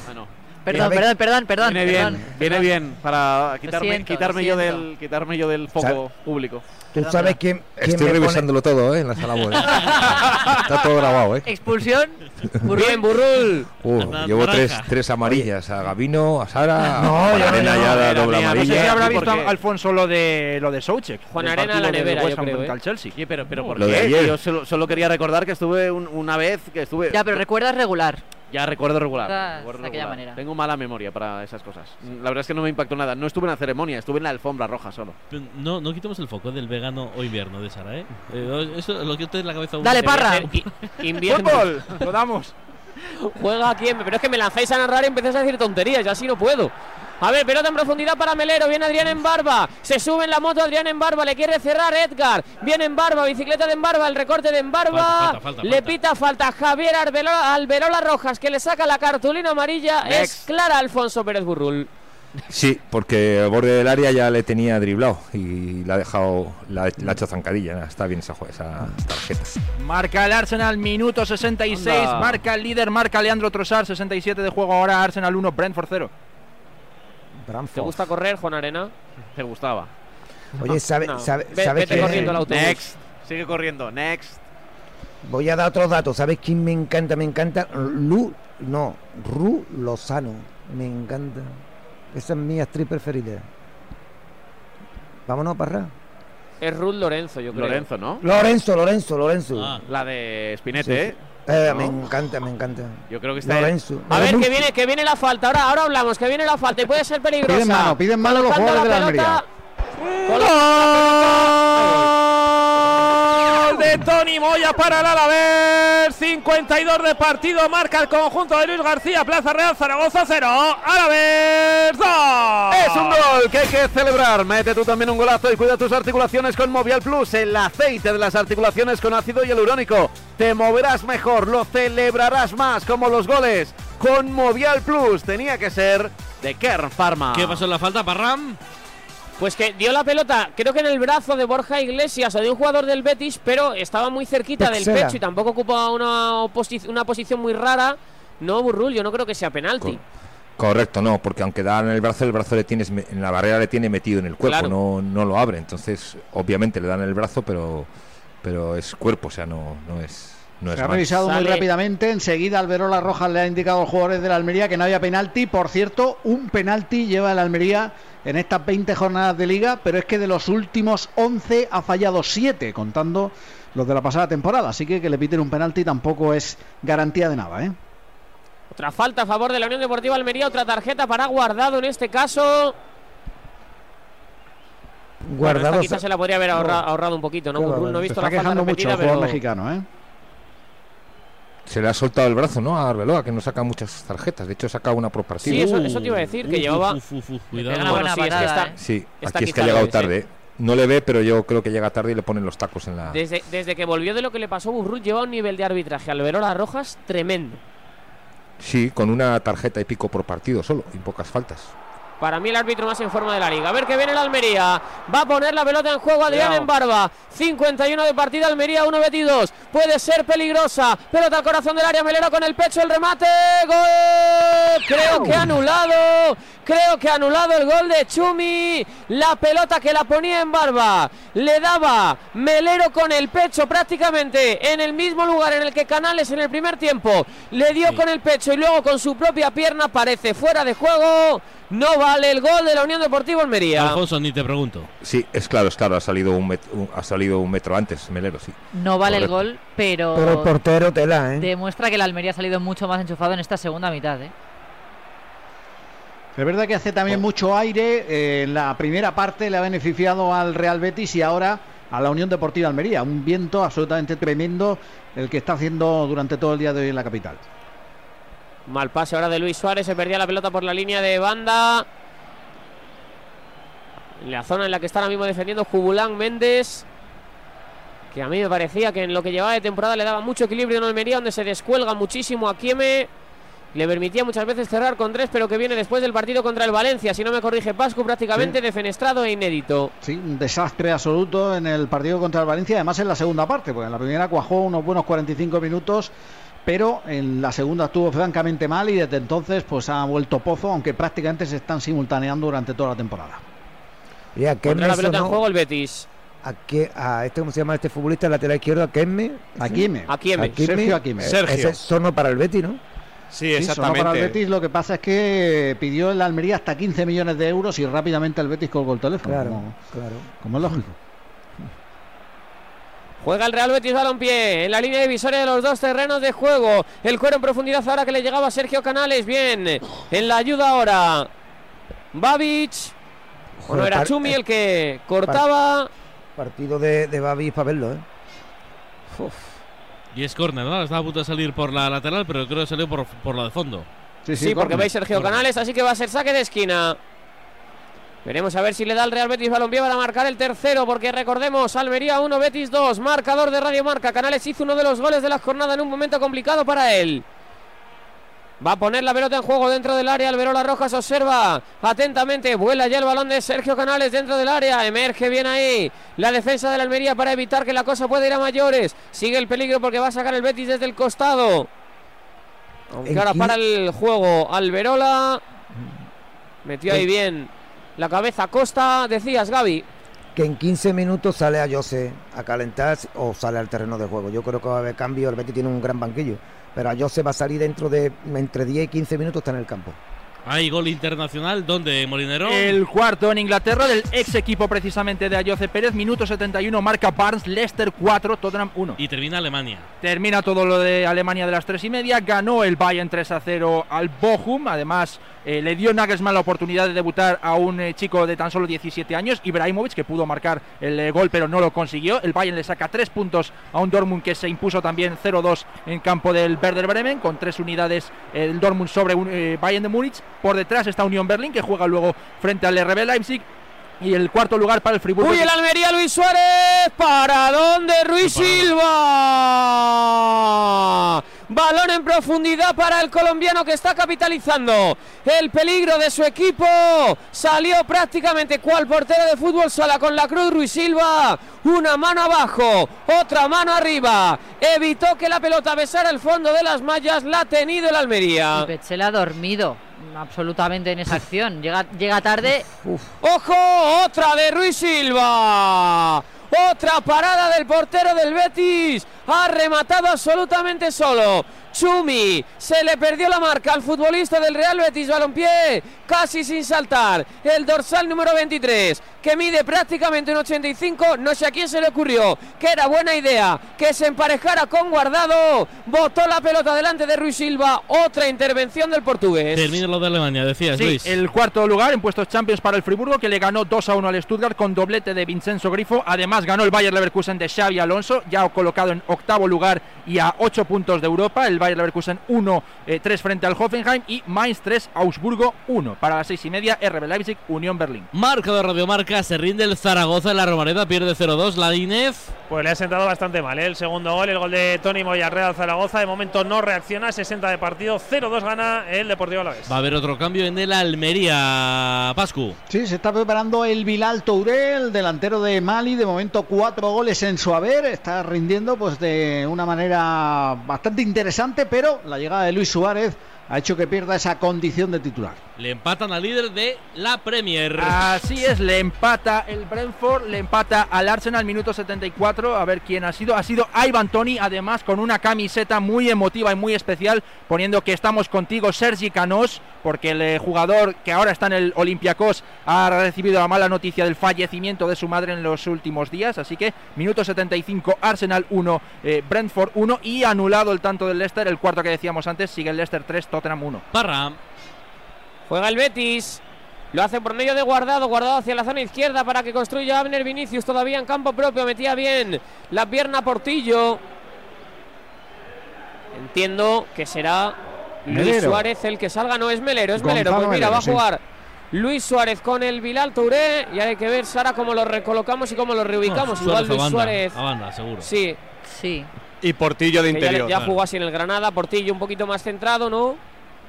Ah, no. Perdón, perdón, perdón, perdón. Viene bien, perdón, viene bien para quitarme, siento, quitarme yo del quitarme yo del foco público. Tú sabes quién, quién Estoy me pone- revisándolo todo, ¿eh? En la sala web. (laughs) Está todo grabado, ¿eh? Expulsión. (laughs) Bien, Burrul. Uh, llevo tres, tres amarillas. A Gabino, a Sara, No, a Arena no, ya la doble No sé si habrá ¿Y por visto qué? Alfonso lo de lo de Soucek. Juan Arena a la nevera, yo creo, ¿eh? Chelsea. Sí, pero, pero ¿por Lo de qué? ayer. Yo solo, solo quería recordar que estuve un- una vez que estuve. Ya, pero recuerdas regular. Ya recuerdo regular. Ah, recuerdo de aquella regular. manera. Tengo mala memoria para esas cosas. La verdad es que no me impactó nada. No estuve en la ceremonia, estuve en la alfombra roja solo. Pero No, no quitemos el foco del vegano o invierno de Sara, ¿eh? Eh, eso es lo que usted en la cabeza. Dale, Parra. I- (laughs) Invierno. ¡Fútbol! (laughs) ¡Lo damos! Juega aquí, en- pero es que me lanzáis a narrar y empezáis a decir tonterías, ya así no puedo. A ver, pelota en profundidad para Melero, viene Adrián en barba, se sube en la moto Adrián en barba, le quiere cerrar Edgar, viene en barba, bicicleta de en barba, el recorte de en barba, Falta, falta, falta, le pita falta Javier Arbelola, Alberola Rojas que le saca la cartulina amarilla, es clara Alfonso Pérez Burrul. Sí, porque al borde del área ya le tenía driblado y le ha dejado, la, le ha hecho zancadilla. Está bien esa, esa tarjeta. Marca el Arsenal, minuto 66. Anda. Marca el líder, marca Leandro Trossard, 67 de juego ahora. Arsenal 1, Brentford 0. ¿Te gusta correr, Juan Arena? Te gustaba. Oye, ¿sabe, No. sabe- Ve- ¿sabes vete corriendo al autobús. Next. Sigue corriendo. Next. Voy a dar otros datos. ¿Sabes quién me encanta? Me encanta Lu, no, Ru Lozano. Me encanta. Esa es mi actriz preferida. Vámonos para arriba. Es Ruth Lorenzo, yo creo. Lorenzo, ¿no? Lorenzo, Lorenzo, Lorenzo. Ah, La de Spinete, Sí, sí. Eh, ¿No? Me encanta, me encanta. Yo creo que está. Lorenzo. A ver, que viene, que viene la falta. Ahora, ahora hablamos, que viene la falta y puede ser peligrosa. Piden mano, piden mano los jugadores de la pelota. Gol Moya para el Alavés. 52 de partido. Marca el conjunto de Luis García. Plaza Real Zaragoza 0. Alavés 2. Es un gol que hay que celebrar. Mete tú también un golazo y cuida tus articulaciones con Movial Plus, el aceite de las articulaciones con ácido hialurónico. Te moverás mejor, lo celebrarás más, como los goles. Con Movial Plus tenía que ser de Kern Pharma. ¿Qué pasó en la falta, Parram? Pues que dio la pelota, creo que en el brazo de Borja Iglesias o de un jugador del Betis, pero estaba muy cerquita del pecho y tampoco ocupa una, una posición muy rara. No, Burrul, yo no creo que sea penalti. Correcto, no, porque aunque da en el brazo, el brazo le tienes en la barrera le tiene metido en el cuerpo, Claro. no, no lo abre. Entonces, obviamente le dan el brazo, pero pero es cuerpo, o sea, no, no es no Se ha revisado muy Sale. rápidamente. Enseguida Alberola Rojas le ha indicado a los jugadores de la Almería que no había penalti. Por cierto, un penalti lleva el Almería en estas 20 jornadas de liga, pero es que de los últimos 11 ha fallado 7, contando los de la pasada temporada. Así que que le piten un penalti tampoco es garantía de nada, ¿eh? Otra falta a favor de la Unión Deportiva Almería, otra tarjeta para Guardado en este caso. Bueno, Guardado. esta quizás se la podría haber ahorra- ahorrado un poquito, ¿no? He. Se visto está la falta quejando mucho repetida, el jugador pero mexicano, ¿eh? Se le ha soltado el brazo, ¿no? A Arbeloa, que no saca muchas tarjetas. De hecho, saca una por partido. Sí, eso, eso te iba a decir, que Uf, llevaba... uf, Pega cuidado. Bueno, buena sí, es que está- ¿eh? Sí, Esta aquí es que ha le llegado ves, ¿eh? tarde. No le ve, pero yo creo que llega tarde y le ponen los tacos en la. Desde, desde que volvió de lo que le pasó a Burrul, lleva un nivel de arbitraje al Verola Rojas tremendo. Sí, con una tarjeta y pico por partido solo, y pocas faltas. Para mí el árbitro más en forma de la liga. A ver que viene el Almería. Va a poner la pelota en juego Adrián en barba. 51 de partida Almería, 1 22. Puede ser peligrosa. Pelota al corazón del área. Melero con el pecho. El remate. Gol. Creo que anulado. Creo que anulado el gol de Chumi. La pelota que la ponía en barba. Le daba Melero con el pecho prácticamente en el mismo lugar en el que Canales en el primer tiempo. Le dio Sí. con el pecho y luego con su propia pierna. Parece fuera de juego. No vale el gol de la Unión Deportiva Almería. Alfonso, ni te pregunto. Sí, es claro, es claro, ha salido un, met- un- ha salido un metro antes, Melero, sí. No vale el gol, pero, Pero el portero tela, ¿eh? demuestra que el Almería ha salido mucho más enchufado en esta segunda mitad. ¿eh? Es verdad que hace también mucho aire. eh, en la primera parte le ha beneficiado al Real Betis y ahora a la Unión Deportiva Almería. Un viento absolutamente tremendo el que está haciendo durante todo el día de hoy en la capital. Mal pase ahora de Luis Suárez. Se perdía la pelota por la línea de banda. La zona en la que está ahora mismo defendiendo Jubulán Méndez. que a mí me parecía que en lo que llevaba de temporada le daba mucho equilibrio en Almería, donde se descuelga muchísimo a Kieme. Le permitía muchas veces cerrar con tres, pero que viene después del partido contra el Valencia. Si no me corrige Pascu, prácticamente defenestrado e inédito. Sí, un desastre absoluto en el partido contra el Valencia, además en la segunda parte, porque en la primera cuajó unos buenos 45 minutos, pero en la segunda estuvo francamente mal y desde entonces pues ha vuelto pozo, aunque prácticamente se están simultaneando durante toda la temporada. Ya, Pondrá la pelota en juego el Betis. A, que, a este, ¿cómo se llama este futbolista lateral izquierdo? ¿A Kemme? Aquime. Aquime. Sergio Aquime. Sergio. Ese sonó para el Betis, ¿no? Sí, Sí, sonó para el Betis, lo que pasa es que pidió el Almería hasta 15 millones de euros y rápidamente el Betis colgó el teléfono. Claro, como, claro. como es lógico. Juega el Real Betis Balompié en la línea divisoria de los dos terrenos de juego. El cuero en profundidad ahora que le llegaba a Sergio Canales. Bien, en la ayuda ahora. Babic. O no Joder, era Chumi eh, el que cortaba. Partido de, de Babi para verlo, ¿eh? Y es córner, ¿no? Estaba a punto de salir por la lateral, pero creo que salió por, por la de fondo. Sí, porque veis Sergio Canales, así que va a ser saque de esquina. Veremos a ver si le da el Real Betis Balompié para marcar el tercero, porque recordemos, Almería 1, Betis 2, marcador de Radio Marca. Canales hizo uno de los goles de la jornada en un momento complicado para él. Va a poner la pelota en juego dentro del área. Alberola Rojas observa atentamente. Vuela ya el balón de Sergio Canales dentro del área. Emerge bien ahí la defensa de la Almería para evitar que la cosa pueda ir a mayores. Sigue el peligro porque va a sacar el Betis desde el costado. Aunque ahora para el juego Alberola. Metió ahí En- bien la cabeza Costa. Decías, Gaby. Que en 15 minutos sale a Jose a calentar o sale al terreno de juego. Yo creo que va a haber cambio. El Betis tiene un gran banquillo. Pero a Jose va a salir dentro de entre 10 y 15 minutos está en el campo. Hay gol internacional, ¿dónde, Molinero? El cuarto en Inglaterra del ex equipo precisamente de Ayoce Pérez, minuto 71, marca Barnes, Leicester 4, Tottenham 1. Y termina Alemania. Termina todo lo de Alemania de las tres y media. Ganó el Bayern 3 a 0 al Bochum. Además, eh, le dio Nagelsmann la oportunidad de debutar a un eh, chico de tan solo 17 años, Ibrahimovic, que pudo marcar el eh, gol, pero no lo consiguió. El Bayern le saca tres puntos a un Dortmund que se impuso también 0-2 en campo del Werder Bremen, con tres unidades el Dortmund sobre un, Bayern de Múnich. Por detrás está Unión Berlín, que juega luego frente al RB Leipzig. Y el cuarto lugar para el Friburgo. Uy, el Almería, Luis Suárez. ¿Para dónde? Ruiz Silva. Balón en profundidad para el colombiano que está capitalizando el peligro de su equipo. Salió prácticamente cual portero de fútbol sala con la cruz Ruiz Silva. Una mano abajo, otra mano arriba. Evitó que la pelota besara el fondo de las mallas. La ha tenido el Almería. Y Petzela ha dormido absolutamente en esa acción. (laughs) Llega, llega tarde. ¡Ojo! Otra de Ruiz Silva. Otra parada del portero del Betis. Ha rematado absolutamente solo. Chumi se le perdió la marca al futbolista del Real Betis Balompié, casi sin saltar. El dorsal número 23, que mide prácticamente un 85, no sé a quién se le ocurrió que era buena idea que se emparejara con Guardado. Botó la pelota delante de Ruiz Silva. Otra intervención del portugués. Termina lo de Alemania, decías, Sí, Luis. el cuarto lugar en puestos Champions para el Friburgo, que le ganó 2 a 1 al Stuttgart con doblete de Vincenzo Grifo. Además, ganó el Bayer Leverkusen de Xavi Alonso, ya colocado en octavo lugar y a 8 puntos de Europa. El Bayer Leverkusen 1, 3 frente al Hoffenheim y Mainz 3, Augsburgo 1. Para las 6 y media, RB Leipzig, Unión Berlín. Marca de Radiomarca, se rinde el Zaragoza en la Romareda, pierde 0-2. La Inez. Pues le ha sentado bastante mal ¿eh? el segundo gol, el gol de Tony Moyarreal Zaragoza. De momento no reacciona, 60 de partido, 0-2 gana el Deportivo Alavés. Va a haber otro cambio en el Almería. Pascu. Sí, se está preparando el Bilal Touré, el delantero de Mali. De momento, cuatro goles en su haber. Está rindiendo pues de una manera bastante interesante, pero la llegada de Luis Suárez ha hecho que pierda esa condición de titular. Le empatan al líder de la Premier. Así es, le empata el Brentford, le empata al Arsenal minuto 74, a ver quién ha sido. Ha sido Ivan Tony, además con una camiseta muy emotiva y muy especial, poniendo que estamos contigo, Sergi Canós, porque el eh, jugador que ahora está en el Olympiacos ha recibido la mala noticia del fallecimiento de su madre en los últimos días. Así que minuto 75, Arsenal 1, eh, Brentford 1 y anulado el tanto del Leicester, el cuarto que decíamos antes, sigue el Leicester 3, Tottenham 1. Parra. Juega el Betis. Lo hace por medio de Guardado. Guardado hacia la zona izquierda para que construya Abner Vinicius. Todavía en campo propio. Metía bien la pierna Portillo. Entiendo que será Luis Melero. Suárez el que salga. No es Melero, es Melero. Pues mira, Melero, va a sí. jugar Luis Suárez con el Bilal Touré. Y hay que ver, Sara, cómo lo recolocamos y cómo lo reubicamos. No, Igual Luis banda, Suárez. a banda, seguro. Sí. Sí. Y Portillo de que ya- interior. Ya, jugó así en el Granada. Portillo un poquito más centrado, ¿no?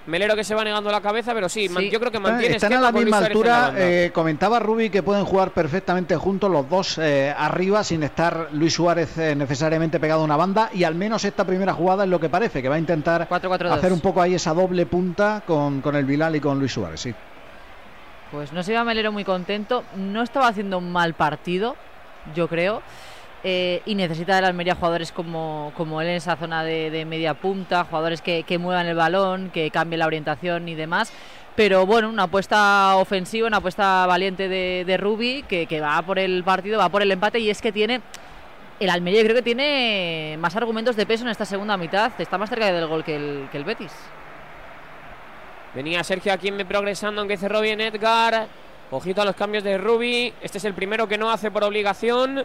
Melero que se va negando la cabeza, pero sí, man- yo creo que mantiene Están a la misma altura. eh, comentaba Rubi que pueden jugar perfectamente juntos los dos eh, arriba sin estar Luis Suárez eh, necesariamente pegado a una banda. Y al menos esta primera jugada es lo que parece, que va a intentar 4-4-2. hacer un poco ahí esa doble punta con, con el Bilal y con Luis Suárez. Sí. Pues no se iba Melero muy contento. No estaba haciendo un mal partido, yo creo. Eh, y necesita del Almería jugadores como, como él en esa zona de, de media punta, jugadores que, que muevan el balón, que cambien la orientación y demás. Pero bueno, una apuesta ofensiva, una apuesta valiente de, de Rubi, que, que va por el partido, va por el empate y es que tiene... El Almería creo que tiene más argumentos de peso en esta segunda mitad. Está más cerca del gol que el, que el Betis. Venía Sergio aquí progresando, aunque cerró bien Edgar. Ojito a los cambios de Rubi. Este es el primero que no hace por obligación.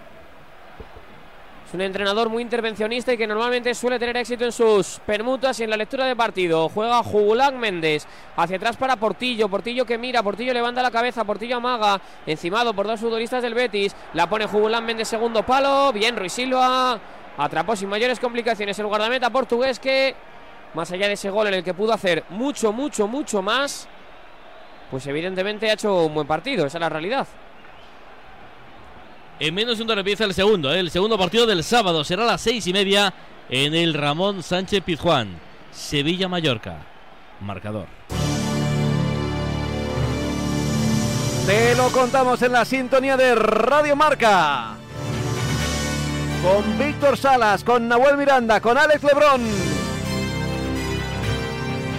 Un entrenador muy intervencionista y que normalmente suele tener éxito en sus permutas y en la lectura de partido. Juega Jugulán Méndez. Hacia atrás para Portillo. Portillo que mira. Portillo levanta la cabeza. Portillo amaga. Encimado por dos futbolistas del Betis. La pone Jugulán Méndez segundo palo. Bien Ruiz Silva. Atrapó sin mayores complicaciones el guardameta portugués que, más allá de ese gol en el que pudo hacer mucho, mucho, mucho más, pues evidentemente ha hecho un buen partido. Esa es la realidad. En menos de un empieza el segundo, ¿eh? el segundo partido del sábado. Será a las seis y media en el Ramón Sánchez Pizjuán. Sevilla-Mallorca. Marcador. Te lo contamos en la sintonía de Radio Marca. Con Víctor Salas, con Nahuel Miranda, con Alex Lebrón.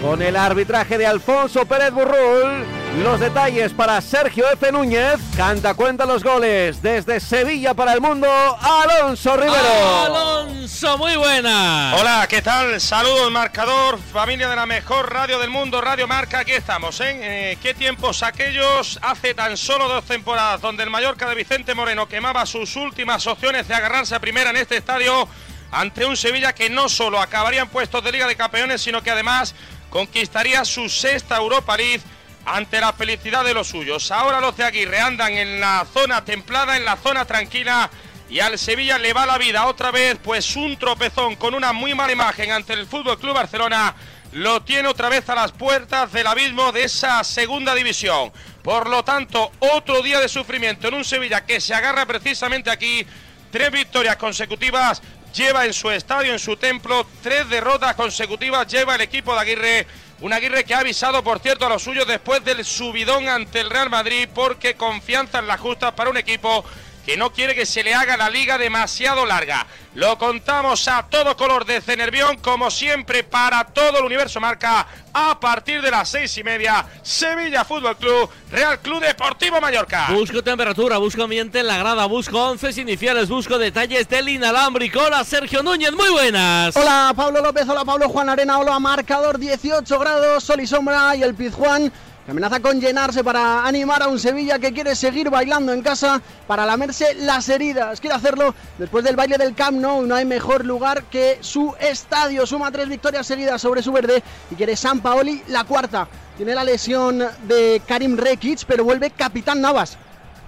Con el arbitraje de Alfonso Pérez Burrul. Los detalles para Sergio F. Núñez. Canta cuenta los goles desde Sevilla para el mundo. Alonso Rivero. Alonso, muy buena. Hola, ¿qué tal? Saludos, marcador, familia de la mejor radio del mundo, Radio Marca. Aquí estamos, ¿eh? Eh, ¿Qué tiempos aquellos? Hace tan solo dos temporadas donde el Mallorca de Vicente Moreno quemaba sus últimas opciones de agarrarse a primera en este estadio ante un Sevilla que no solo acabaría en puestos de Liga de Campeones, sino que además conquistaría su sexta Europa League ante la felicidad de los suyos. Ahora los de Aguirre andan en la zona templada, en la zona tranquila y al Sevilla le va la vida otra vez, pues un tropezón con una muy mala imagen ante el Fútbol Club Barcelona lo tiene otra vez a las puertas del abismo de esa segunda división. Por lo tanto, otro día de sufrimiento en un Sevilla que se agarra precisamente aquí, tres victorias consecutivas lleva en su estadio, en su templo, tres derrotas consecutivas lleva el equipo de Aguirre. Un Aguirre que ha avisado, por cierto, a los suyos después del subidón ante el Real Madrid, porque confianza en la justa para un equipo que no quiere que se le haga la liga demasiado larga. Lo contamos a todo color desde Nervión, como siempre, para todo el universo marca, a partir de las seis y media, Sevilla Fútbol Club, Real Club Deportivo Mallorca. Busco temperatura, busco ambiente en la grada, busco once iniciales, busco detalles del inalámbrico. Hola, Sergio Núñez, muy buenas. Hola Pablo López, hola Pablo Juan Arena, hola marcador 18 grados, sol y sombra y el Pizjuán amenaza con llenarse para animar a un Sevilla que quiere seguir bailando en casa para lamerse las heridas. Quiere hacerlo después del baile del Camp Nou. No hay mejor lugar que su estadio. Suma tres victorias seguidas sobre su verde y quiere San Paoli la cuarta. Tiene la lesión de Karim Rekic, pero vuelve Capitán Navas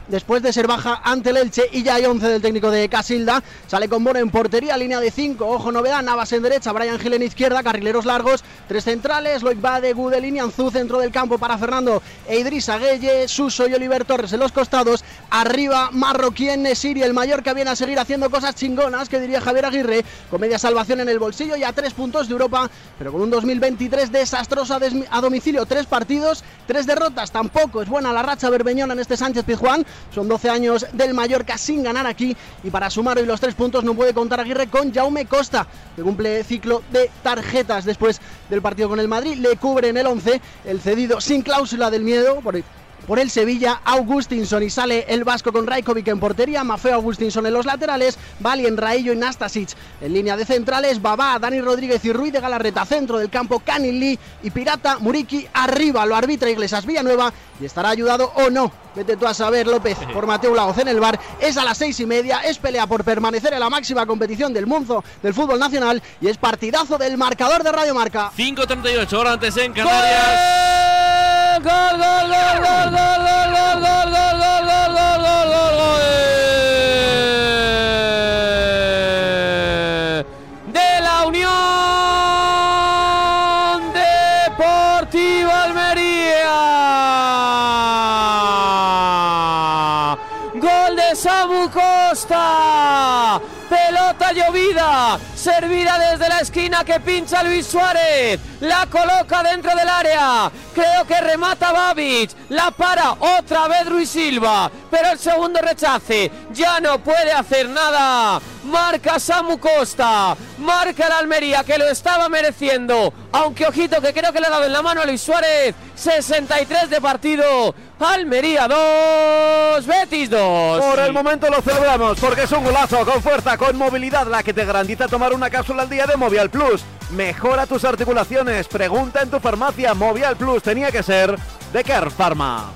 después de ser baja ante el Elche y ya hay 11 del técnico de Casilda. Sale con Bono en portería, línea de 5, ojo novedad, Navas en derecha, Brian Gil en izquierda, carrileros largos, tres centrales, Loic Bade, Gudelini, Anzú, centro del campo para Fernando e Idrissa Gueye, Suso y Oliver Torres en los costados, arriba Marroquí en Nesiri, el Mallorca viene a seguir haciendo cosas chingonas, que diría Javier Aguirre, con media salvación en el bolsillo y a tres puntos de Europa, pero con un 2023 desastroso a domicilio, tres partidos, tres derrotas, tampoco es buena la racha berbeñona en este Sánchez Pizjuán, son 12 años del Mallorca sin ganar aquí y para sumar hoy los tres puntos no puede contar Aguirre con Jaume Costa, que cumple ciclo de tarjetas después del partido con el Madrid. Le cubre en el 11 el cedido sin cláusula del miedo por por el Sevilla, Augustinson y sale el Vasco con Rajkovic en portería, Mafeo Augustinson en los laterales, Valien, Raillo y Nastasic en línea de centrales, Babá, Dani Rodríguez y Ruiz de Galarreta, centro del campo, Canilí y Pirata, Muriki arriba, lo arbitra Iglesias Villanueva y estará ayudado o no, vete tú a saber López, por Mateo Laoz en el bar, es a las seis y media, es pelea por permanecer en la máxima competición del mundo del fútbol nacional y es partidazo del marcador de Radio Marca. 5.38 horas antes en Canarias. gol, gol, gol, gol, gol, gol, gol, gol, gol, gol, gol, gol, gol, gol, 啊 servida desde la esquina que pincha Luis Suárez, la coloca dentro del área, creo que remata Babic, la para otra vez Ruiz Silva, pero el segundo rechace, ya no puede hacer nada, marca Samu Costa, marca la Almería que lo estaba mereciendo, aunque ojito que creo que le ha dado en la mano a Luis Suárez, 63 de partido, Almería 2, Betis 2. Por el momento lo celebramos porque es un golazo con fuerza, con movilidad, la que te garantiza tomar una cápsula al día de Movial Plus. Mejora tus articulaciones. Pregunta en tu farmacia. Movial Plus tenía que ser de Care Pharma.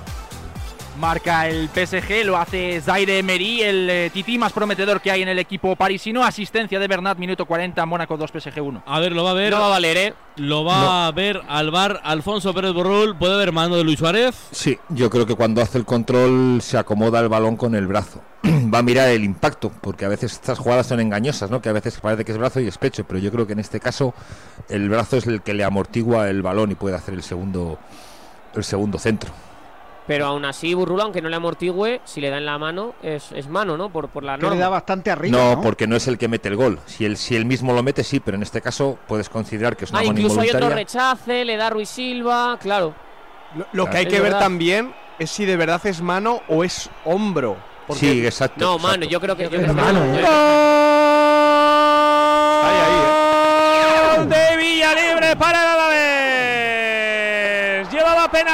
Marca el PSG, lo hace Zaire Emery, el eh, tití más prometedor que hay en el equipo parisino. Asistencia de Bernat, minuto 40, Mónaco 2, PSG 1. A ver, lo va a ver. No va a valer, ¿eh? Lo va a ver al bar Alfonso Pérez Borrul. ¿Puede ver mano de Luis Suárez? Sí, yo creo que cuando hace el control se acomoda el balón con el brazo. (clears throat) Va a mirar el impacto, porque a veces estas jugadas son engañosas, ¿no? Que a veces parece que es brazo y es pecho, pero yo creo que en este caso el brazo es el que le amortigua el balón y puede hacer el segundo, el segundo centro. Pero aún así, Burrula, aunque no le amortigüe, si le da en la mano, es, es mano, ¿no? Por, por la Que le norma. da bastante arriba. No, ¿no? porque no es el que mete el gol. Si él, si él mismo lo mete, sí, pero en este caso puedes considerar que es una Ah, mano incluso hay otro rechace, le da Ruiz Silva, claro. Lo, lo que hay Es que ver también es si de verdad es mano o es hombro. Porque- Sí, exacto. No, exacto. mano, yo creo que, yo creo que es mano, yo ¿eh? creo Ahí, ahí, ¿eh? Gol de Villa Libre para.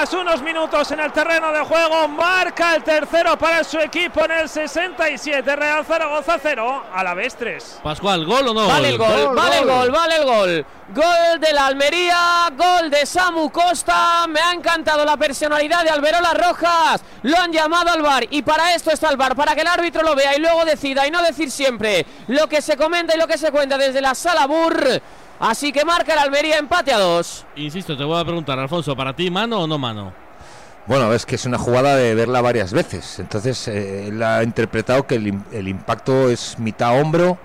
Apenas unos minutos en el terreno de juego. Marca el tercero para su equipo en el 67. Real Zaragoza 0. Alavés 3. Pascual, ¿gol o no? Vale el gol, Gol, vale el gol. gol, vale el gol. Gol de la Almería, gol de Samu Costa. Me ha encantado la personalidad de Alberola Rojas. Lo han llamado al bar y para esto está el bar, para que el árbitro lo vea y luego decida y no decir siempre lo que se comenta y lo que se cuenta desde la sala Burr. Así que marca el Almería empate a dos. Insisto, te voy a preguntar, Alfonso, ¿para ti mano o no mano? Bueno, es que es una jugada de verla varias veces. Entonces, eh, él ha interpretado que el, el impacto es mitad hombro,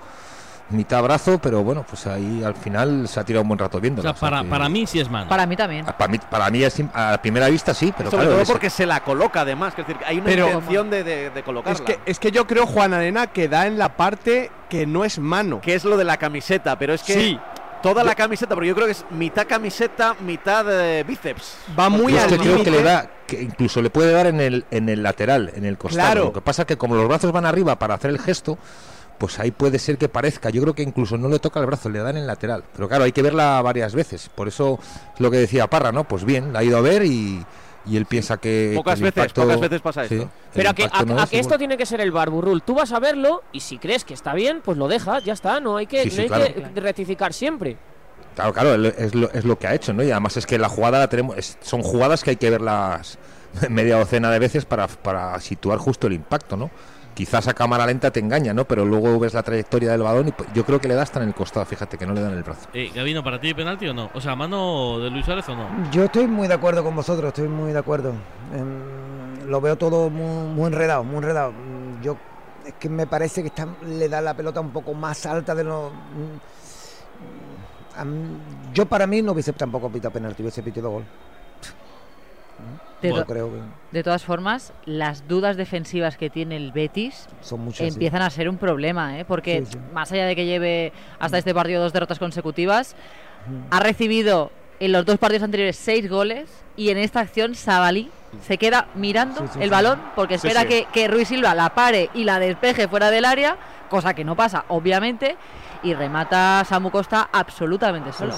mitad brazo, pero bueno, pues ahí al final se ha tirado un buen rato O viendo. sea, para, para mí sí es mano. Para mí también. Para mí, para mí es a primera vista sí, pero Sobre claro, todo es- porque se la coloca además. Es decir, hay una Pero- intención de, de, de colocarla. Es que, es que yo creo, Juan Arena, que da en la parte que no es mano. que es lo de la camiseta, pero es que Sí. Toda la camiseta, porque yo creo que es mitad camiseta, mitad eh, bíceps. Va muy es al que creo que le da, que incluso le puede dar en el, en el lateral, en el costado. Claro. Lo que pasa que como los brazos van arriba para hacer el gesto, pues ahí puede ser que parezca. Yo creo que incluso no le toca el brazo, le dan en el lateral. Pero claro, hay que verla varias veces. Por eso es lo que decía Parra, ¿no? Pues bien, la ha ido a ver y, y él piensa que. Pocas que veces, impacto- pocas veces pasa esto. Pero a que, a- no a es que esto tiene que ser el bar, Burrul. Tú vas a verlo y si crees que está bien, pues lo dejas, ya está. No hay que, Sí, sí, no hay claro. que rectificar siempre. Claro, claro, es lo, es lo que ha hecho, ¿no? Y además es que la jugada la tenemos, es- son jugadas que hay que verlas (laughs) media docena de veces para, para situar justo el impacto, ¿no? Quizás a cámara lenta te engaña, ¿no? Pero luego ves la trayectoria del balón y pues, yo creo que le da hasta en el costado, fíjate que no le dan el brazo. Eh, Gabino, ¿para ti penalti o no? O sea, ¿mano de Luis Suárez o no? Yo estoy muy de acuerdo con vosotros, estoy muy de acuerdo. Em, lo veo todo muy, muy enredado, muy enredado. Mm, Yo es que me parece que está, le da la pelota un poco más alta de lo. mm, mí- yo para mí no hubiese tampoco pitado penalti, hubiese pitado gol. De, creo que de todas formas, las dudas defensivas que tiene el Betis son muchas. sí. empiezan a ser un problema, ¿eh? porque Sí, sí. más allá de que lleve hasta este partido dos derrotas consecutivas, ha recibido en los dos partidos anteriores seis goles y en esta acción Sabalí se queda mirando Sí, sí, el sí. balón porque espera sí. Que, que Ruiz Silva la pare y la despeje fuera del área, cosa que no pasa, obviamente, y remata Samu Costa absolutamente solo.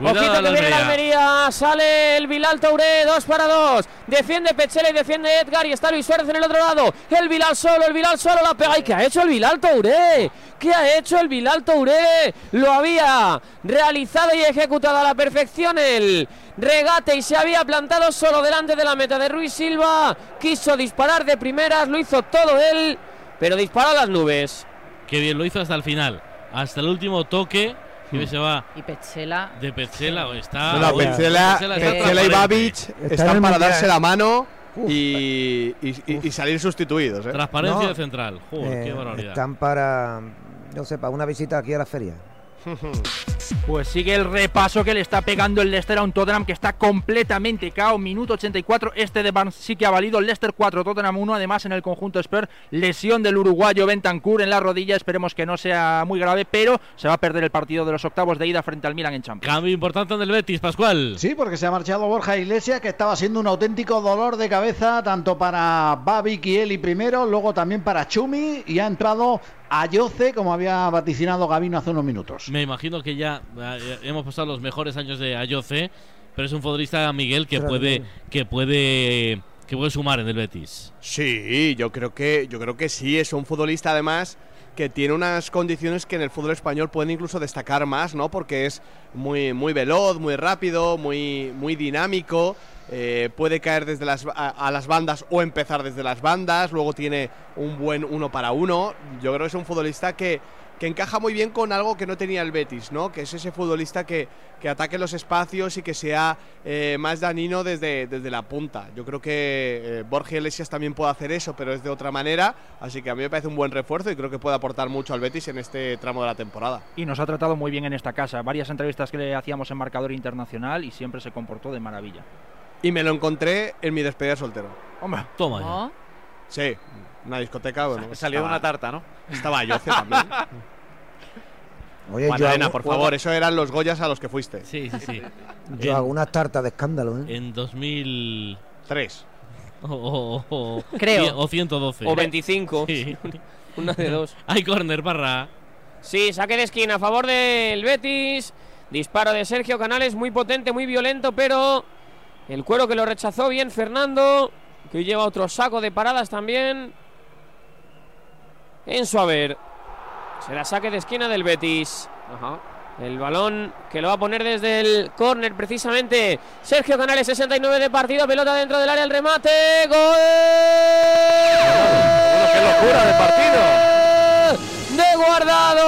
Cuidado Ojito que viene la Almería. Sale el Bilal Touré, 2 para 2. Defiende Pechela y defiende Edgar y está Luis Suárez en el otro lado. El Bilal solo, el Bilal solo la pega. ¿Y qué ha hecho el Bilal Touré? ¿Qué ha hecho el Bilal Touré? Lo había realizado y ejecutado a la perfección el regate y se había plantado solo delante de la meta de Ruiz Silva. Quiso disparar de primeras, lo hizo todo él, pero disparó a las nubes. Qué bien lo hizo hasta el final. Hasta el último toque. Que se va Y Petzela. de Petzela o está. No, no, Uy, Petzela, Petzela está Petzela y. Babic están para darse la mano y, y- y- y salir sustituidos. ¿eh? Transparencia No, de central. Joder, qué Eh, barbaridad. están para, no sé, para una visita aquí a la feria. (laughs) Pues sigue el repaso que le está pegando el Leicester a un Tottenham que está completamente cao. Minuto 84. Este de Barnes sí que ha valido. Leicester 4, Tottenham 1. Además, en el conjunto Spurs, lesión del uruguayo Bentancur en la rodilla. Esperemos que no sea muy grave, pero se va a perder el partido de los octavos de ida frente al Milan en Champions. Cambio importante en el Betis, Pascual. Sí, porque se ha marchado Borja Iglesias, que estaba siendo un auténtico dolor de cabeza, tanto para Babi y Eli primero, luego también para Chumi, y ha entrado Ayoce, como había vaticinado Gavino hace unos minutos. Me imagino que ya hemos pasado los mejores años de Ayoce, pero es un futbolista Miguel que puede Miguel. que puede que puede sumar en el Betis. Sí, yo creo que yo creo que sí, es un futbolista además que tiene unas condiciones que en el fútbol español pueden incluso destacar más, ¿no? Porque es muy muy veloz, muy rápido, muy muy dinámico. eh, puede caer desde las a, a las bandas o empezar desde las bandas. Luego tiene un buen uno para uno. Yo creo que es un futbolista que que encaja muy bien con algo que no tenía el Betis, ¿no? Que es ese futbolista que, que ataque los espacios y que sea eh, más danino desde, desde la punta. Yo creo que eh, Borja Iglesias también puede hacer eso, pero es de otra manera. Así que a mí me parece un buen refuerzo y creo que puede aportar mucho al Betis en este tramo de la temporada. Y nos ha tratado muy bien en esta casa. Varias entrevistas que le hacíamos en marcador internacional y siempre se comportó de maravilla. Y me lo encontré en mi despedida de soltero. Hombre, toma ya. Sí, una discoteca. Bueno, Salió de estaba- una tarta, ¿no? Estaba Yoce también. Oye, Juan yo Arena, hago- por favor, eso eran los Goyas a los que fuiste. Sí, sí, sí. Yo hago unas tartas de escándalo, ¿eh? En 2003. 3. O, o- o- Creo. O 112. O 25. Sí. Una de dos. (laughs) Hay córner, barra. Sí, saque de esquina a favor del Betis. Disparo de Sergio Canales, muy potente, muy violento, pero el cuero que lo rechazó bien Fernando, que hoy lleva otro saco de paradas también. En su haber. Será saque de esquina del Betis. El balón que lo va a poner desde el córner precisamente. Sergio Canales, 69 de partido, pelota dentro del área, el remate. ¡Gol! ¡Qué locura de partido! de Guardado.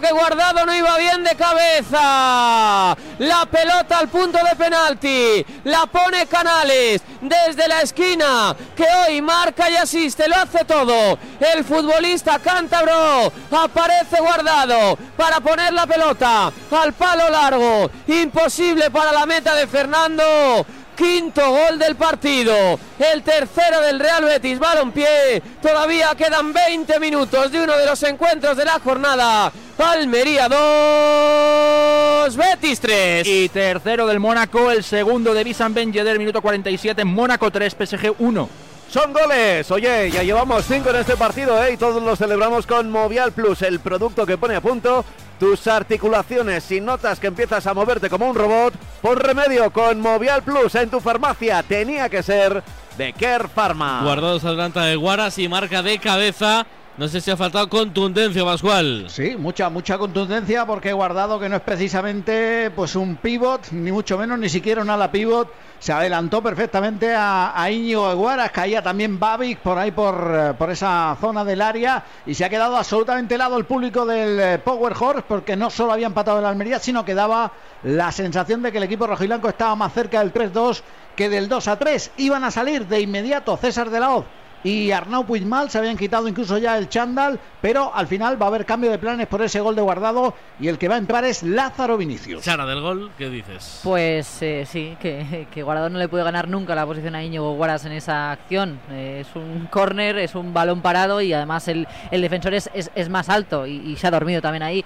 ¿Quién dijo que Guardado no iba bien de cabeza? La pelota al punto de penalti. La pone Canales desde la esquina. Que hoy marca y asiste. Lo hace todo. El futbolista cántabro. Aparece Guardado para poner la pelota al palo largo. Imposible para la meta de Fernando. Quinto gol del partido, el tercero del Real Betis Balompié. Todavía quedan 20 minutos de uno de los encuentros de la jornada. Almería 2, Betis 3. Y tercero del Mónaco, el segundo de Visan Ben Yedder, minuto 47, Mónaco 3, PSG 1. Son goles. Oye, ya llevamos cinco en este partido, ¿eh? Y todos lo celebramos con Movial Plus, el producto que pone a punto tus articulaciones. Si notas que empiezas a moverte como un robot, pon remedio con Movial Plus en tu farmacia. Tenía que ser de Care Pharma. Guardado se adelanta de Guaras y marca de cabeza. No sé si ha faltado contundencia, Pascual. Sí, mucha, mucha contundencia porque Guardado, que no es precisamente pues un pivot, ni mucho menos, ni siquiera un ala pivot, se adelantó perfectamente a, a Íñigo Guaras, caía también Babic por ahí por, eh, por esa zona del área y se ha quedado absolutamente helado el público del eh, Power Horse porque no solo había empatado el Almería, sino que daba la sensación de que el equipo rojiblanco estaba más cerca del 3-2 que del 2-3. Iban a salir de inmediato César de la Hoz y Arnau Puigmal se habían quitado incluso ya el chándal, pero al final va a haber cambio de planes por ese gol de guardado y el que va a entrar es Lázaro Vinicius. Sara del gol, ¿qué dices? Pues eh, sí, que, (laughs) que Guardado no le puede ganar nunca la posición a Íñigo Guaras en esa acción. Eh, es un córner, es un balón parado y además el, el defensor es, es- es más alto y, y se ha dormido también ahí.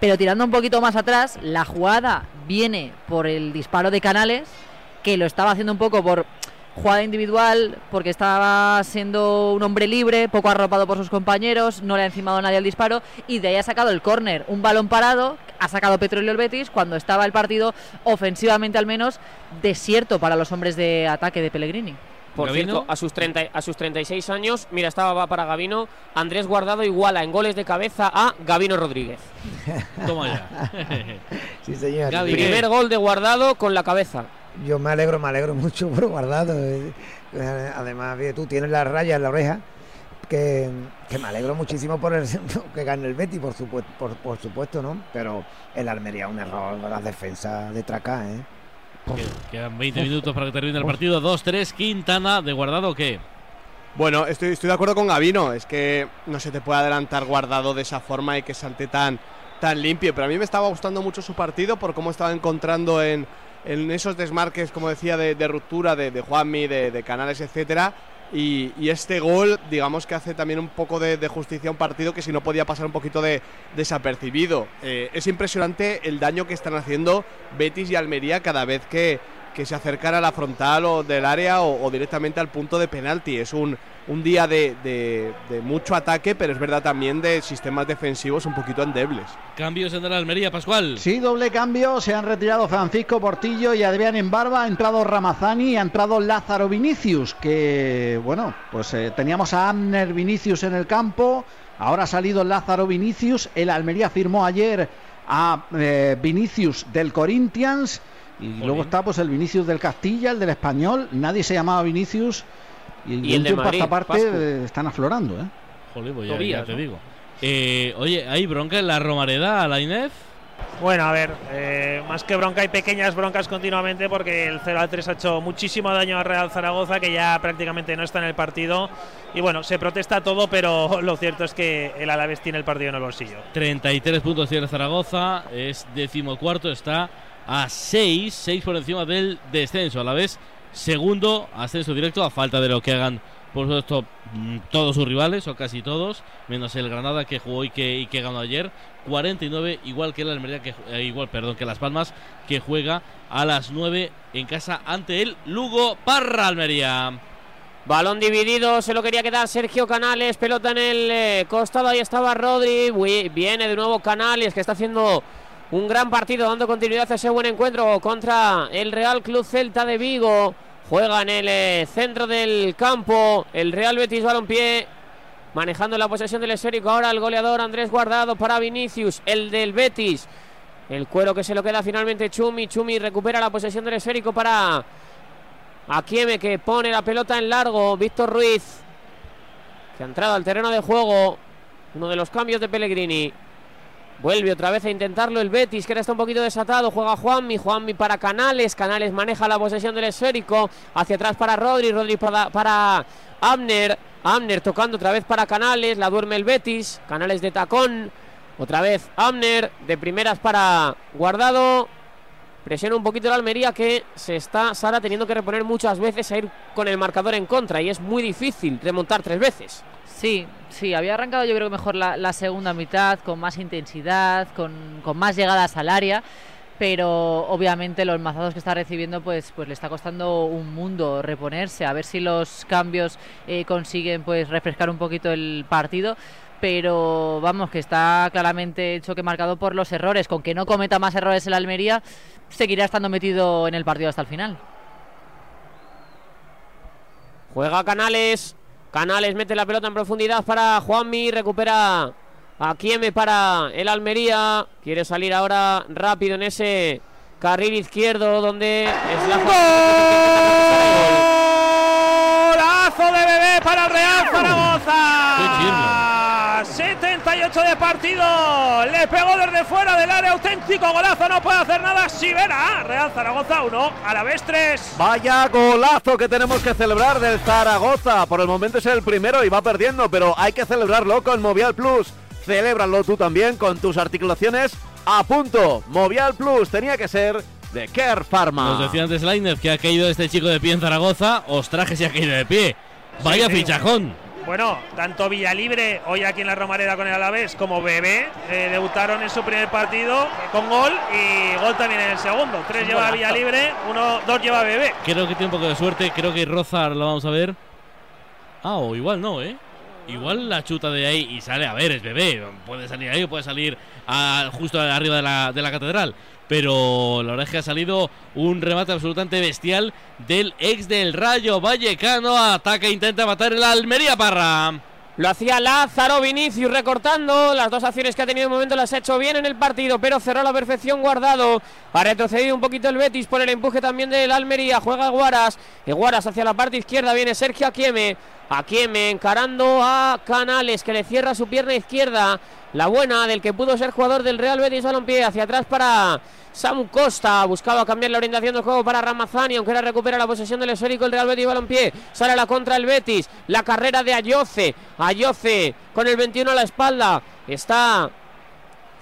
Pero tirando un poquito más atrás, la jugada viene por el disparo de Canales, que lo estaba haciendo un poco por jugada individual, porque estaba siendo un hombre libre, poco arropado por sus compañeros, no le ha encimado nadie al disparo, y de ahí ha sacado el córner, un balón parado, ha sacado Petróleo el Betis, cuando estaba el partido, ofensivamente al menos, desierto para los hombres de ataque de Pellegrini. Por Gabino. cierto, a sus, 30, a sus 36 años, mira, estaba va para Gavino. Andrés Guardado iguala en goles de cabeza a Gavino Rodríguez. Toma ya. (laughs) Sí, señor. Primer gol de Guardado con la cabeza. Yo me alegro, me alegro (laughs) mucho por guardado. Además, tú tienes la raya en la oreja. que, que me alegro muchísimo por el (laughs) que gane el Betty, por supuesto, por, por supuesto, ¿no? Pero el Almería un error, las defensas de Tracá, ¿eh? Que- Quedan 20 minutos para que termine el partido. 2-3, Quintana de guardado, ¿qué? Bueno, estoy, estoy de acuerdo con Gavino. Es que no se te puede adelantar guardado de esa forma y que salte tan, tan limpio. Pero a mí me estaba gustando mucho su partido por cómo estaba encontrando en, en esos desmarques, como decía, de, ruptura de, de Juanmi, de, Canales, etcétera. Y, este gol, digamos que hace también un poco de, de justicia a un partido que si no podía pasar un poquito de desapercibido. Eh, es impresionante el daño que están haciendo Betis y Almería cada vez que, que se acercan a la frontal o del área o, o directamente al punto de penalti. Es un, un día de, de- de mucho ataque, pero es verdad también de sistemas defensivos un poquito endebles. Cambios en el Almería, Pascual. Sí, doble cambio. Se han retirado Francisco Portillo y Adrián en barba. Ha entrado Ramazani y ha entrado Lázaro Vinicius. Que, bueno, pues eh, teníamos a Amner Vinicius en el campo. Ahora ha salido Lázaro Vinicius. El Almería firmó ayer a eh, Vinicius del Corinthians. Y luego está pues el Vinicius del Castilla, el del Español. Nadie se llamaba Vinicius. Y, Y el de Madrid, esta parte Pascu. eh, están aflorando, ¿eh? Joder, pues ya, Tobías, ya te ¿no? digo. Eh, oye, ¿hay bronca en la Romareda, a la Inef? Bueno, a ver, eh, más que bronca hay pequeñas broncas continuamente porque el 0 al 3 ha hecho muchísimo daño a Real Zaragoza que ya prácticamente no está en el partido y bueno, se protesta todo pero (laughs) lo cierto es que el Alavés tiene el partido en el bolsillo. 33 puntos tiene Zaragoza, es decimocuarto, está a 6, 6 por encima del descenso. A la vez, segundo ascenso directo, a falta de lo que hagan, por supuesto, mm, todos sus rivales, o casi todos, menos el Granada que jugó y que, que ganó ayer. 49, igual que el Almería, que, eh, igual, perdón, que Las Palmas, que juega a las 9 en casa ante el Lugo Parra Almería. Balón dividido, se lo quería quedar Sergio Canales, pelota en el eh, costado, ahí estaba Rodri, viene de nuevo Canales que está haciendo un gran partido, dando continuidad a ese buen encuentro contra el Real Club Celta de Vigo. Juega en el eh, centro del campo el Real Betis Balompié, manejando la posesión del esférico. Ahora el goleador Andrés Guardado para Vinicius, el del Betis. El cuero que se lo queda finalmente Chumi. Chumi recupera la posesión del esférico para Akieme que pone la pelota en largo. Víctor Ruiz que ha entrado al terreno de juego. Uno de los cambios de Pellegrini. Vuelve otra vez a intentarlo el Betis, que ahora está un poquito desatado. Juega Juanmi, Juanmi para Canales. Canales maneja la posesión del esférico. Hacia atrás para Rodri, Rodri para, Amner. Amner tocando otra vez para Canales. La duerme el Betis. Canales de tacón. Otra vez Amner. De primeras para Guardado. Presiona un poquito la Almería que se está Sara teniendo que reponer muchas veces a ir con el marcador en contra y es muy difícil remontar tres veces. Sí, sí, había arrancado yo creo que mejor la, segunda mitad, con más intensidad, con, con más llegadas al área, pero obviamente los mazazos que está recibiendo pues, pues le está costando un mundo reponerse, a ver si los cambios eh, consiguen pues refrescar un poquito el partido. Pero vamos, que está claramente el choque marcado por los errores. Con que no cometa más errores el Almería, seguirá estando metido en el partido hasta el final. Juega Canales. Canales mete la pelota en profundidad para Juanmi. Recupera a Kieme para el Almería. Quiere salir ahora rápido en ese carril izquierdo donde es la ¡Golazo de bebé para el Real Zaragoza! 78 de partido. Le pegó desde fuera del área. Auténtico golazo. No puede hacer nada. Sivera. Real Zaragoza 1. A la vez 3. Vaya golazo que tenemos que celebrar del Zaragoza. Por el momento es el primero y va perdiendo, pero hay que celebrarlo con Movial Plus. Celébralo tú también con tus articulaciones a punto. Movial Plus tenía que ser de Care Pharma. Nos decía antes Lainez que ha caído este chico de pie en Zaragoza. Ostras, que se ha caído de pie. Vaya Sí, sí. fichajón. Bueno, tanto Villalibre, hoy aquí en la Romareda con el Alavés, como Bebé, eh, debutaron en su primer partido con gol y gol también en el segundo. Tres Un lleva. Villalibre, uno, dos lleva Bebé. Creo que tiene un poco de suerte. Creo que Rozar lo vamos a ver. Ah, o igual no, ¿eh? Igual la chuta de ahí y sale, a ver, es bebé. Puede salir ahí o puede salir a- justo arriba de la, de la catedral. Pero la verdad es que ha salido un remate absolutamente bestial del ex del Rayo Vallecano. Ataca e intenta matar el Almería Parra. Lo hacía Lázaro Vinicius recortando. Las dos acciones que ha tenido de momento las ha hecho bien en el partido, pero cerró a la perfección guardado. Ha retrocedido un poquito el Betis por el empuje también del Almería. Juega Guaras. Y Guaras hacia la parte izquierda. Viene Sergio Aquieme. Aquieme encarando a Canales que le cierra su pierna izquierda. La buena del que pudo ser jugador del Real Betis Balompié. Hacia atrás para Samu Costa buscaba cambiar la orientación del juego para Ramazani, aunque era recupera la posesión del esférico el Real Betis Balompié. Sale a la contra el Betis. La carrera de Ayoce. Ayoce con el 21 a la espalda. Está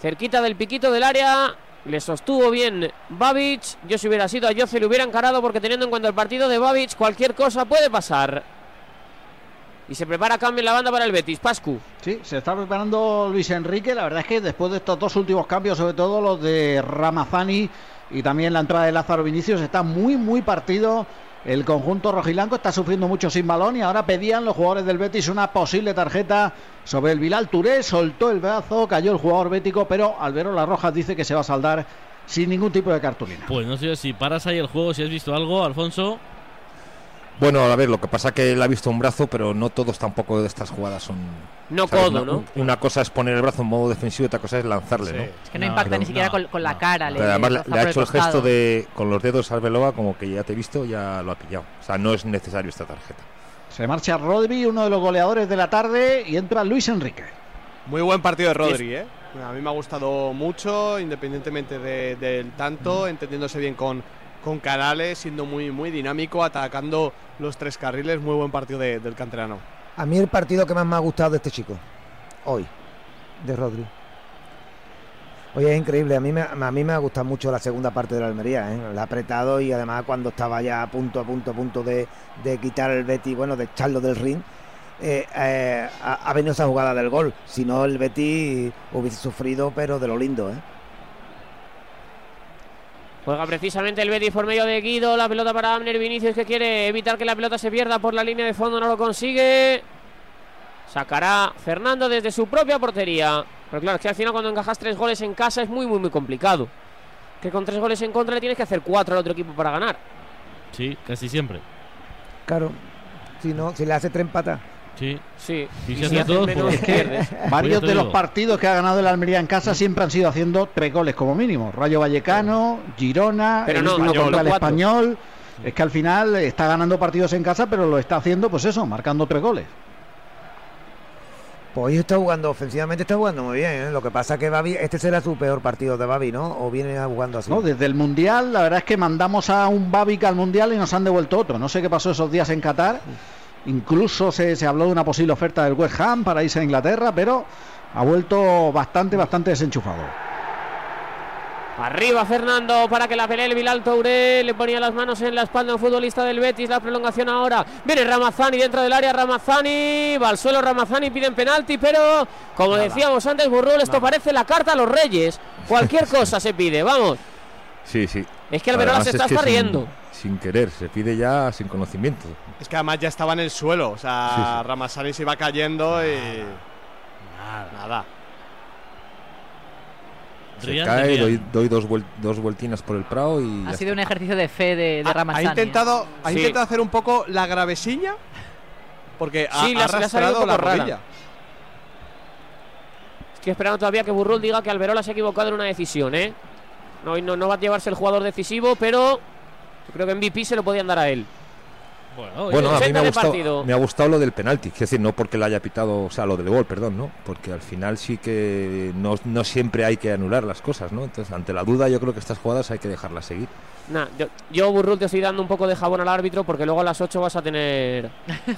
cerquita del piquito del área. Le sostuvo bien Babic. Yo si hubiera sido Ayoce le hubiera encarado porque teniendo en cuenta el partido de Babic, cualquier cosa puede pasar. Y se prepara cambio en la banda para el Betis. Pascu. Sí, se está preparando Luis Enrique. La verdad es que después de estos dos últimos cambios, sobre todo los de Ramazani y también la entrada de Lázaro Vinicius, está muy, muy partido. El conjunto rojilanco está sufriendo mucho sin balón y ahora pedían los jugadores del Betis una posible tarjeta sobre el Bilal Touré. Soltó el brazo, cayó el jugador bético, pero Albero Las Rojas dice que se va a saldar sin ningún tipo de cartulina. Pues no sé si paras ahí el juego, si has visto algo, Alfonso. Bueno, a ver, lo que pasa es que él ha visto un brazo, pero no todos tampoco de estas jugadas son. No ¿sabes? codo, ¿no? Una cosa es poner el brazo en modo defensivo y otra cosa es lanzarle, ¿no? Es que no, impacta ni siquiera con, con la cara. le- Pero además le ha hecho el costado. gesto de con los dedos al Arbeloa como que ya te he visto, ya lo ha pillado. O sea, no es necesario esta tarjeta. Se marcha Rodri, uno de los goleadores de la tarde, y entra Luis Enrique. Muy buen partido de Rodri, ¿eh? A mí me ha gustado mucho, independientemente de- del tanto, entendiéndose bien con, con Canales, siendo muy, muy dinámico, atacando los tres carriles. Muy buen partido de- del canterano. A mí el partido que más me ha gustado de este chico, hoy, de Rodri. Oye, es increíble, a mí, me, a mí me ha gustado mucho la segunda parte de la Almería, ¿eh? la ha apretado y además cuando estaba ya a punto, a punto, a punto de, de quitar el Betty, bueno, de echarlo del ring, eh, eh, ha venido esa jugada del gol, si no el Betty hubiese sufrido, pero de lo lindo, ¿eh? Juega precisamente el Betis por medio de Guido. La pelota para Abner Vinicius que quiere evitar que la pelota se pierda por la línea de fondo. No lo consigue. Sacará Fernando desde su propia portería. Pero claro, es que al final cuando encajas tres goles en casa es muy, muy, muy complicado. Que con tres goles en contra le tienes que hacer cuatro al otro equipo para ganar. Sí, casi siempre. Claro, si no, si le hace tres empatas. Sí. Sí. Y Y si si hace haces dos, menos, pues- pierdes. (laughs) Varios de los partidos que ha ganado el Almería en casa siempre han sido haciendo tres goles como mínimo. Rayo Vallecano, Girona, Pero el no, último contra el. Español. Es que al final está ganando partidos en casa, pero lo está haciendo, pues eso, marcando tres goles. Pues hoy está jugando, ofensivamente está jugando muy bien, ¿eh? Lo que pasa que Babi, este será su peor partido de Babi, ¿no? O viene jugando así. ¿no? Desde el Mundial, la verdad es que mandamos a un Babic al Mundial y nos han devuelto otro. No sé qué pasó esos días en Qatar. Incluso se, se habló de una posible oferta del West Ham para irse a Inglaterra, pero ha vuelto bastante, bastante desenchufado. Arriba Fernando para que la pelee el Bilal Touré. Le ponía las manos en la espalda a un futbolista del Betis. La prolongación ahora. Viene Ramazani dentro del área. Ramazani. Va al suelo Ramazani. Piden penalti. Pero como decíamos antes, Burrul, esto parece la carta a los Reyes. Cualquier (laughs) cosa se pide. Vamos. Sí, sí. Es que Alberola se es está sin- riendo. Sin, querer, se pide ya sin conocimiento. Es que además ya estaba en el suelo, o sea, Sí, sí. Ramasani se iba cayendo y. Nada. Se Rian, cae, doy, doy dos, vuel- dos vueltinas por el Prado y. Ha sido un ejercicio de fe de, de Ha- Ramazani. Ha intentado, ha Sí. intentado hacer un poco la gravesiña porque ha, Sí, ha un la poco rara. rodilla. Estoy esperando todavía que Burrul diga que Alberola se ha equivocado en una decisión, ¿eh? No, no, no va a llevarse el jugador decisivo, pero yo creo que MVP se lo podían dar a él. Bueno, Bueno, a mí 80 me ha, gustado, me ha gustado lo del penalti, es decir, no porque le haya pitado, o sea, lo del gol, perdón, ¿no? Porque al final sí que no, no siempre hay que anular las cosas, ¿no? Entonces, ante la duda, yo creo que estas jugadas hay que dejarlas seguir. Nah, yo, yo, Burrul, te estoy dando un poco de jabón al árbitro porque luego a las 8 vas a tener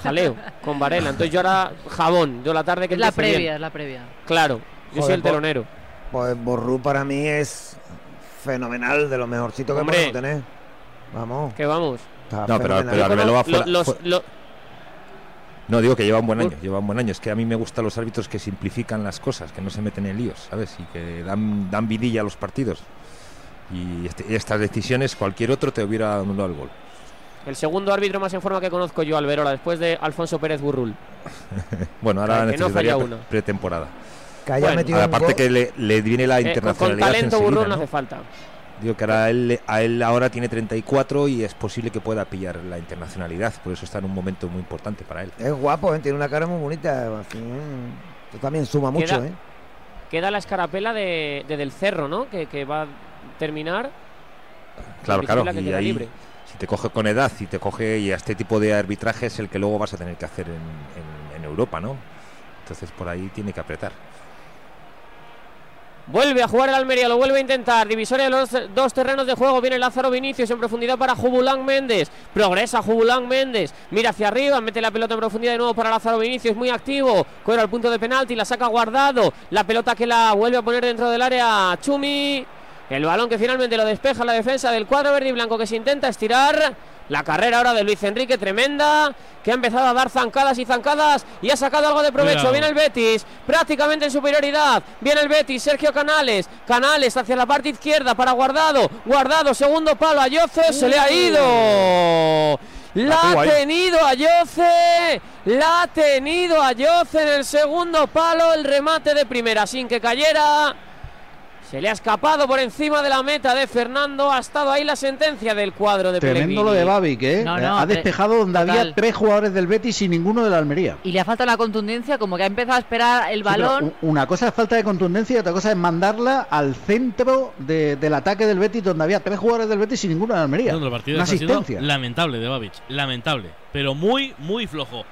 jaleo con Varela. Entonces yo ahora jabón, yo la tarde que Es la bien. previa, es la previa. Claro, yo soy el telonero. Pues Borrú para mí es fenomenal, de lo mejorcito que Hombre. podemos tener. Vamos. Que vamos. Está No, pero- pero Arbeloa Lo- fuera- los- fue- lo- No, digo que lleva un buen año, lleva un buen año. Es que a mí me gustan los árbitros que simplifican las cosas, que no se meten en líos, ¿sabes? Y que dan, dan vidilla a los partidos. Y este- estas decisiones, cualquier otro te hubiera anulado el gol. el segundo árbitro más en forma que conozco yo, Alberola, después de Alfonso Pérez Burrul. (laughs) Bueno, ahora Que no pre- uno. pretemporada. Que haya Bueno, metido un Aparte gol. que le, le viene la Eh, con, internacionalidad talento enseguida, Burrul no ¿no? hace falta. Digo que ahora él, a él ahora tiene 34 y es posible que pueda pillar la internacionalidad, por eso está en un momento muy importante para él. Es guapo, ¿eh? tiene una cara muy bonita. fin, Esto también suma mucho, Queda- ¿eh? Queda la escarapela de, de Del Cerro, ¿no? Que, que va a terminar. Claro, claro, que y ahí libre. si te coge con edad y te coge y a este tipo de arbitraje es el que luego vas a tener que hacer en, en- en Europa, ¿no? Entonces por ahí tiene que apretar. Vuelve a jugar el Almería, lo vuelve a intentar. Divisoria de los dos terrenos de juego. Viene Lázaro Vinicius en profundidad para Jubulán Méndez. Progresa Jubulán Méndez. Mira hacia arriba, mete la pelota en profundidad de nuevo para Lázaro Vinicius. Muy activo. Corre al punto de penalti, la saca guardado. La pelota que la vuelve a poner dentro del área Chumi. El balón que finalmente lo despeja la defensa del cuadro verde y blanco que se intenta estirar. La carrera ahora de Luis Enrique tremenda, que ha empezado a dar zancadas y zancadas y ha sacado algo de provecho. Cuidado. Viene el Betis, prácticamente en superioridad. Viene el Betis, Sergio Canales. Canales hacia la parte izquierda para Guardado. Guardado, segundo palo a Yoce, se le ha ido. La ha tenido a Yoce, la ha tenido a Yoce en el segundo palo. El remate de primera sin que cayera. Se le ha escapado por encima de la meta de Fernando. Ha estado ahí la sentencia del cuadro de Tremendo lo de Babic, ¿eh? No, no, ha despejado donde había tres jugadores del Betis y ninguno de la Almería. Y le ha faltado la contundencia, como que ha empezado a esperar el balón. una cosa es falta de contundencia y otra cosa es mandarla al centro de- del ataque del Betis donde había tres jugadores del Betis y ninguno de la Almería. No, Una asistencia. lamentable de Babic, lamentable, pero muy, muy flojo.